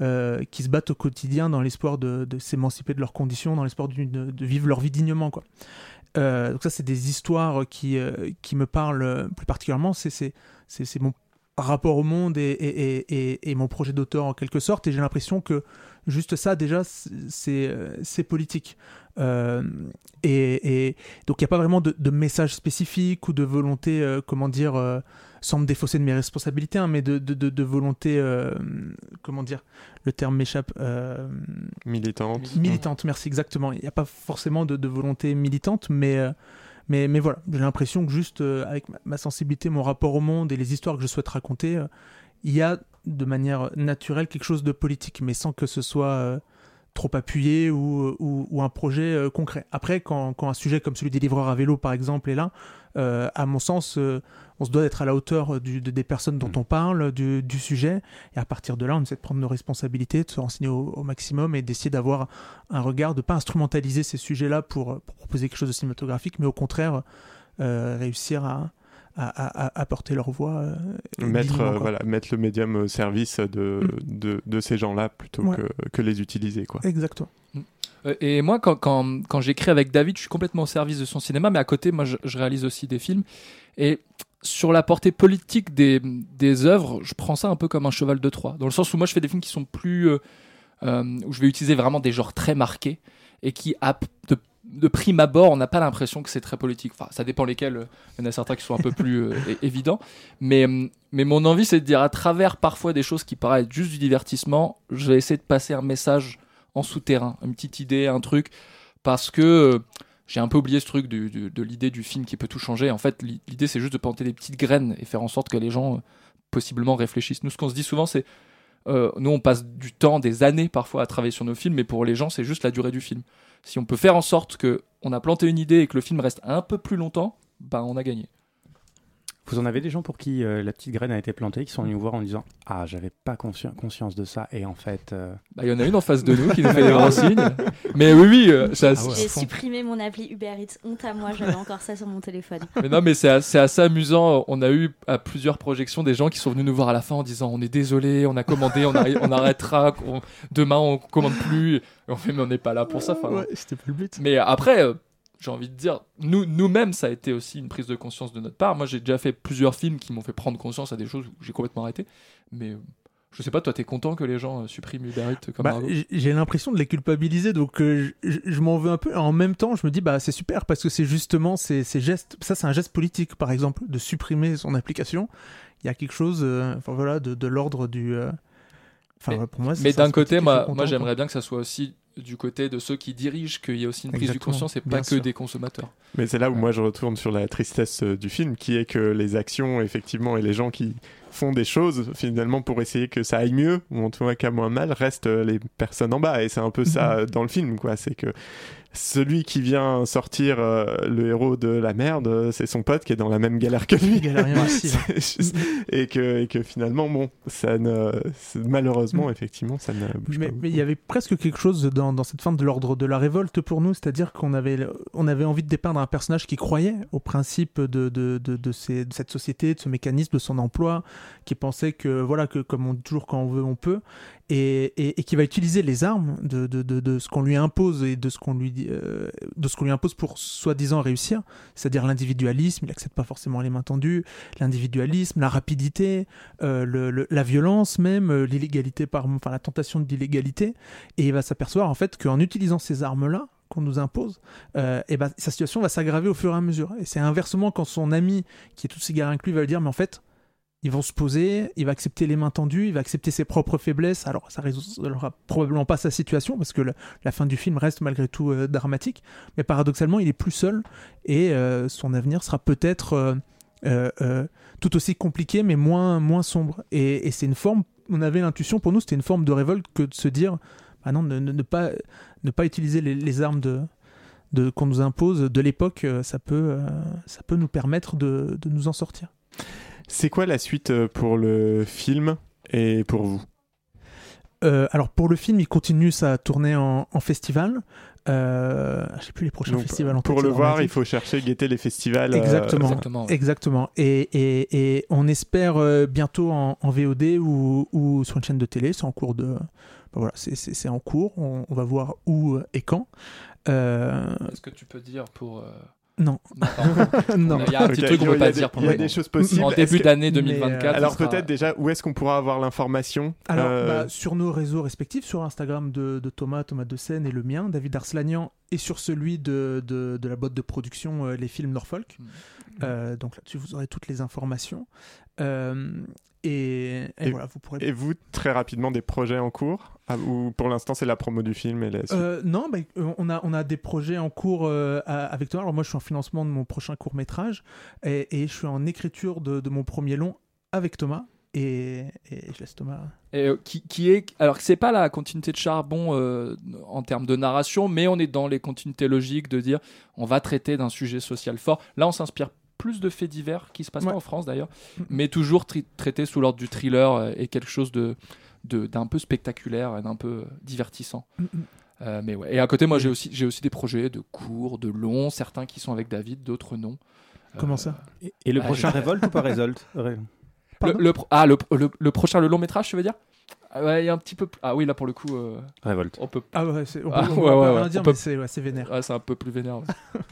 euh, qui se battent au quotidien dans l'espoir de, s'émanciper de leurs conditions, dans l'espoir de, vivre leur vie dignement. Euh, donc ça, c'est des histoires qui, euh, qui me parlent plus particulièrement. C'est, mon rapport au monde et, et, et, mon projet d'auteur en quelque sorte. Et j'ai l'impression que juste ça, déjà, c'est, politique. Et, donc il n'y a pas vraiment de, message spécifique ou de volonté, comment dire, sans me défausser de mes responsabilités, hein, mais de, de, de, de volonté, euh, comment dire, le terme m'échappe. euh, Militante. Militante, merci, exactement. Il n'y a pas forcément de, volonté militante, mais, euh, mais, mais voilà, j'ai l'impression que juste avec ma, ma sensibilité, mon rapport au monde et les histoires que je souhaite raconter, il y a de manière naturelle quelque chose de politique, mais sans que ce soit trop appuyé ou, ou, ou un projet euh, concret. Après, quand, quand un sujet comme celui des livreurs à vélo, par exemple, est là, euh, à mon sens, euh, on se doit d'être à la hauteur du- de- des personnes dont on parle, du, du sujet, et à partir de là, on essaie de prendre nos responsabilités, de se renseigner au, au maximum et d'essayer d'avoir un regard, de pas instrumentaliser ces sujets-là pour, pour proposer quelque chose de cinématographique, mais au contraire, euh, réussir à, à, à- à porter leur voix. euh, mettre, euh, voilà, mettre le médium au service de, de, de ces gens-là plutôt Ouais. que, que les utiliser. Quoi. Exactement. Euh, Et moi, quand, quand, quand j'écris avec David, je suis complètement au service de son cinéma, mais à côté, moi, je, je réalise aussi des films. Et sur la portée politique des, des œuvres, je prends ça un peu comme un cheval de Troie. Dans le sens où moi, je fais des films qui sont plus. euh, euh, où je vais utiliser vraiment des genres très marqués et qui, de, de prime abord, on n'a pas l'impression que c'est très politique. Enfin, ça dépend lesquels. euh, Il y en a certains qui sont un peu plus euh, évidents. Mais, euh, mais mon envie, c'est de dire à travers parfois des choses qui paraissent juste du divertissement, je vais essayer de passer un message en souterrain, une petite idée, un truc, parce que j'ai un peu oublié ce truc de l'idée du film qui peut tout changer. En fait, l'i- l'idée c'est juste de planter des petites graines et faire en sorte que les gens possiblement réfléchissent. Nous, ce qu'on se dit souvent, c'est euh, nous on passe du temps, des années parfois à travailler sur nos films, mais pour les gens, c'est juste la durée du film. Si on peut faire en sorte que on a planté une idée et que le film reste un peu plus longtemps, ben on a gagné. Vous en avez des gens pour qui euh, la petite graine a été plantée, qui sont venus nous voir en disant Ah, j'avais pas consci- conscience de ça, et en fait. euh, Bah, il y en a une en face de nous qui nous fait des grands signes. Mais oui, oui, euh, ça, J'ai supprimé mon appli Uber Eats. Honte à moi, j'avais encore ça sur mon téléphone. Mais non, mais c'est assez, amusant. On a eu à plusieurs projections des gens qui sont venus nous voir à la fin en disant On est désolé, on a commandé, on, arrêtera, on- demain on commande plus. Et on fait Mais on n'est pas là pour ça. Enfin, Ouais, c'était pas le but. Mais après, euh, j'ai envie de dire, nous, nous-mêmes, ça a été aussi une prise de conscience de notre part. Moi, j'ai déjà fait plusieurs films qui m'ont fait prendre conscience à des choses où j'ai complètement arrêté. Mais euh, je sais pas, toi, t'es content que les gens euh, suppriment Uber Eats comme Bah, j'ai l'impression de les culpabiliser, donc euh, je, je m'en veux un peu. En même temps, je me dis, bah c'est super parce que c'est justement ces, ces gestes. Ça, c'est un geste politique, par exemple, de supprimer son application. Il y a quelque chose, euh, enfin voilà, de, de l'ordre du. euh, Enfin, mais, pour moi, c'est- mais d'un côté, moi, j'aimerais bien que ça soit aussi du côté de ceux qui dirigent, qu'il y ait aussi une prise Exactement, du conscience et pas que sûr. des consommateurs. Mais c'est là où moi je retourne sur la tristesse euh, du film, qui est que les actions, effectivement, et les gens qui font des choses finalement pour essayer que ça aille mieux ou en tout cas moins mal restent euh, les personnes en bas et c'est un peu ça euh, dans le film quoi c'est que celui qui vient sortir euh, le héros de la merde, euh, c'est son pote qui est dans la même galère que lui. Aussi, [laughs] juste- et, que, et que finalement, bon, ça ne, malheureusement, Mm. effectivement, ça ne bouge Mais pas. mais il y avait presque quelque chose dans, dans cette fin de l'ordre de la révolte pour nous, c'est-à-dire qu'on avait, on avait envie de dépeindre un personnage qui croyait au principe de, de, de, de ces- de cette société, de ce mécanisme, de son emploi, qui pensait que, voilà, que comme on dit toujours quand on veut, on peut, et, et, et qui va utiliser les armes de ce qu'on lui impose et de ce qu'on lui, dit, euh, de ce qu'on lui impose pour soi-disant réussir, c'est-à-dire l'individualisme, il n'accepte pas forcément les mains tendues, l'individualisme, la rapidité, euh, la violence même, euh, l'illégalité par, enfin la tentation de l'illégalité, et il va s'apercevoir en fait qu'en utilisant ces armes-là qu'on nous impose, et ben, sa situation va s'aggraver au fur et à mesure. Et c'est inversement quand son ami, qui est tout cigare inclus, va lui dire mais en fait ils vont se poser, il va accepter les mains tendues, il va accepter ses propres faiblesses. Alors, ça résoudra probablement pas sa situation parce que la fin du film reste malgré tout euh, dramatique. Mais paradoxalement, il est plus seul et euh, son avenir sera peut-être euh, tout aussi compliqué, mais moins, moins sombre. Et, c'est une forme, on avait l'intuition pour nous, c'était une forme de révolte que de se dire, bah non, ne, pas, ne pas utiliser les, armes de, qu'on nous impose de l'époque, ça peut, ça peut nous permettre de, de nous en sortir. C'est quoi la suite euh, pour le film et pour vous Euh, alors pour le film, il continue sa tournée en, en festival. Euh, je sais plus les prochains Donc, festivals. en Pour tête, le voir, il faut chercher, guetter les festivals. euh, Exactement. Exactement. Et, et, et on espère bientôt en, en VOD ou, ou sur une chaîne de télé. C'est en cours de. ben voilà, c'est- en cours. On, on va voir où et quand. Euh, Est-ce que tu peux dire pour. [laughs] Non. Il y a un petit truc qu'on peut pas des- dire pour Il y a des choses possibles. En début que- d'année Mais, 2024. euh, Alors sera- peut-être déjà, où est-ce qu'on pourra avoir l'information Alors, Euh, bah, sur nos réseaux respectifs, sur Instagram de, de Thomas, Thomas de Seine et le mien, David Arslanian, et sur celui de, de, de la boîte de production euh, Les Films Norfolk. Euh, donc là-dessus, vous aurez toutes les informations. Et, et voilà, vous pourrez. Et vous, très rapidement, des projets en cours Ah, Ou pour l'instant, c'est la promo du film et la Euh, non, bah, euh, on, a, on a des projets en cours euh, avec toi. Alors moi, je suis en financement de mon prochain court métrage et, et je suis en écriture de, de mon premier long avec Thomas. Et, et je laisse Thomas. Et, euh, qui, qui est alors que c'est pas la continuité de Charbon euh, en termes de narration, mais on est dans les continuités logiques de dire on va traiter d'un sujet social fort. Là, on s'inspire plus de faits divers qui se passent pas en France d'ailleurs, mais toujours tri- traité sous l'ordre du thriller euh, et quelque chose de de- d'un peu spectaculaire et d'un peu euh, divertissant. Euh, mais ouais. Et à côté, moi, j'ai aussi j'ai aussi des projets de courts, de longs, certains qui sont avec David, d'autres non. Comment ça? Et le Ah, prochain j'ai- Révolte ou pas Révolte [laughs] Ré- le, le pro- ah, le, le- le prochain, le long métrage, tu veux dire? Ah Ouais, il y a un petit peu. Ah oui, là pour le coup. euh, Révolte. On peut. Ah ouais, c'est- on peut- Ah, on peut ouais, pas ouais, rien dire, peut- mais c'est- ouais, c'est vénère. Ouais, c'est un peu plus vénère. [laughs]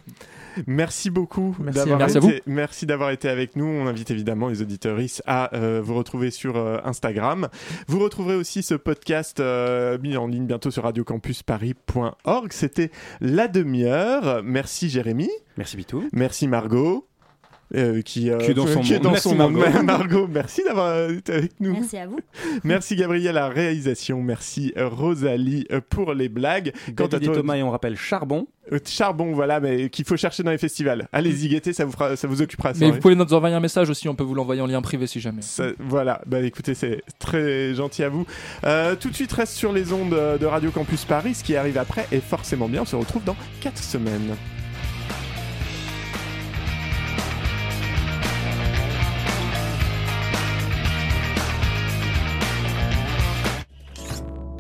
Merci beaucoup Merci d'avoir été, merci d'avoir été avec nous. On invite évidemment les auditeurs à euh, vous retrouver sur euh, Instagram. Vous retrouverez aussi ce podcast euh, mis en ligne bientôt sur radiocampusparis.org. C'était la demi-heure. Merci Jérémy. Merci Bitou. Merci Margot. Euh, qui, euh, Qui est dans son qui est monde. dans Merci, son. Margot. [laughs] Margot, merci d'avoir été avec nous. Merci à vous. Merci Gabriel à la réalisation. Merci euh, Rosalie pour les blagues. David et Thomas, et on rappelle Charbon. Charbon, voilà, mais qu'il faut chercher dans les festivals. Allez-y, guettez, ça vous, fera, ça vous occupera. Mais soirée. vous pouvez nous envoyer un message aussi, on peut vous l'envoyer en lien privé si jamais. Ça- voilà, bah écoutez, c'est très gentil à vous. Euh, tout de suite, reste sur les ondes de Radio Campus Paris. Ce qui arrive après est forcément bien. On se retrouve dans 4 semaines.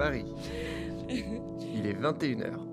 Paris. [laughs] Il est 21h.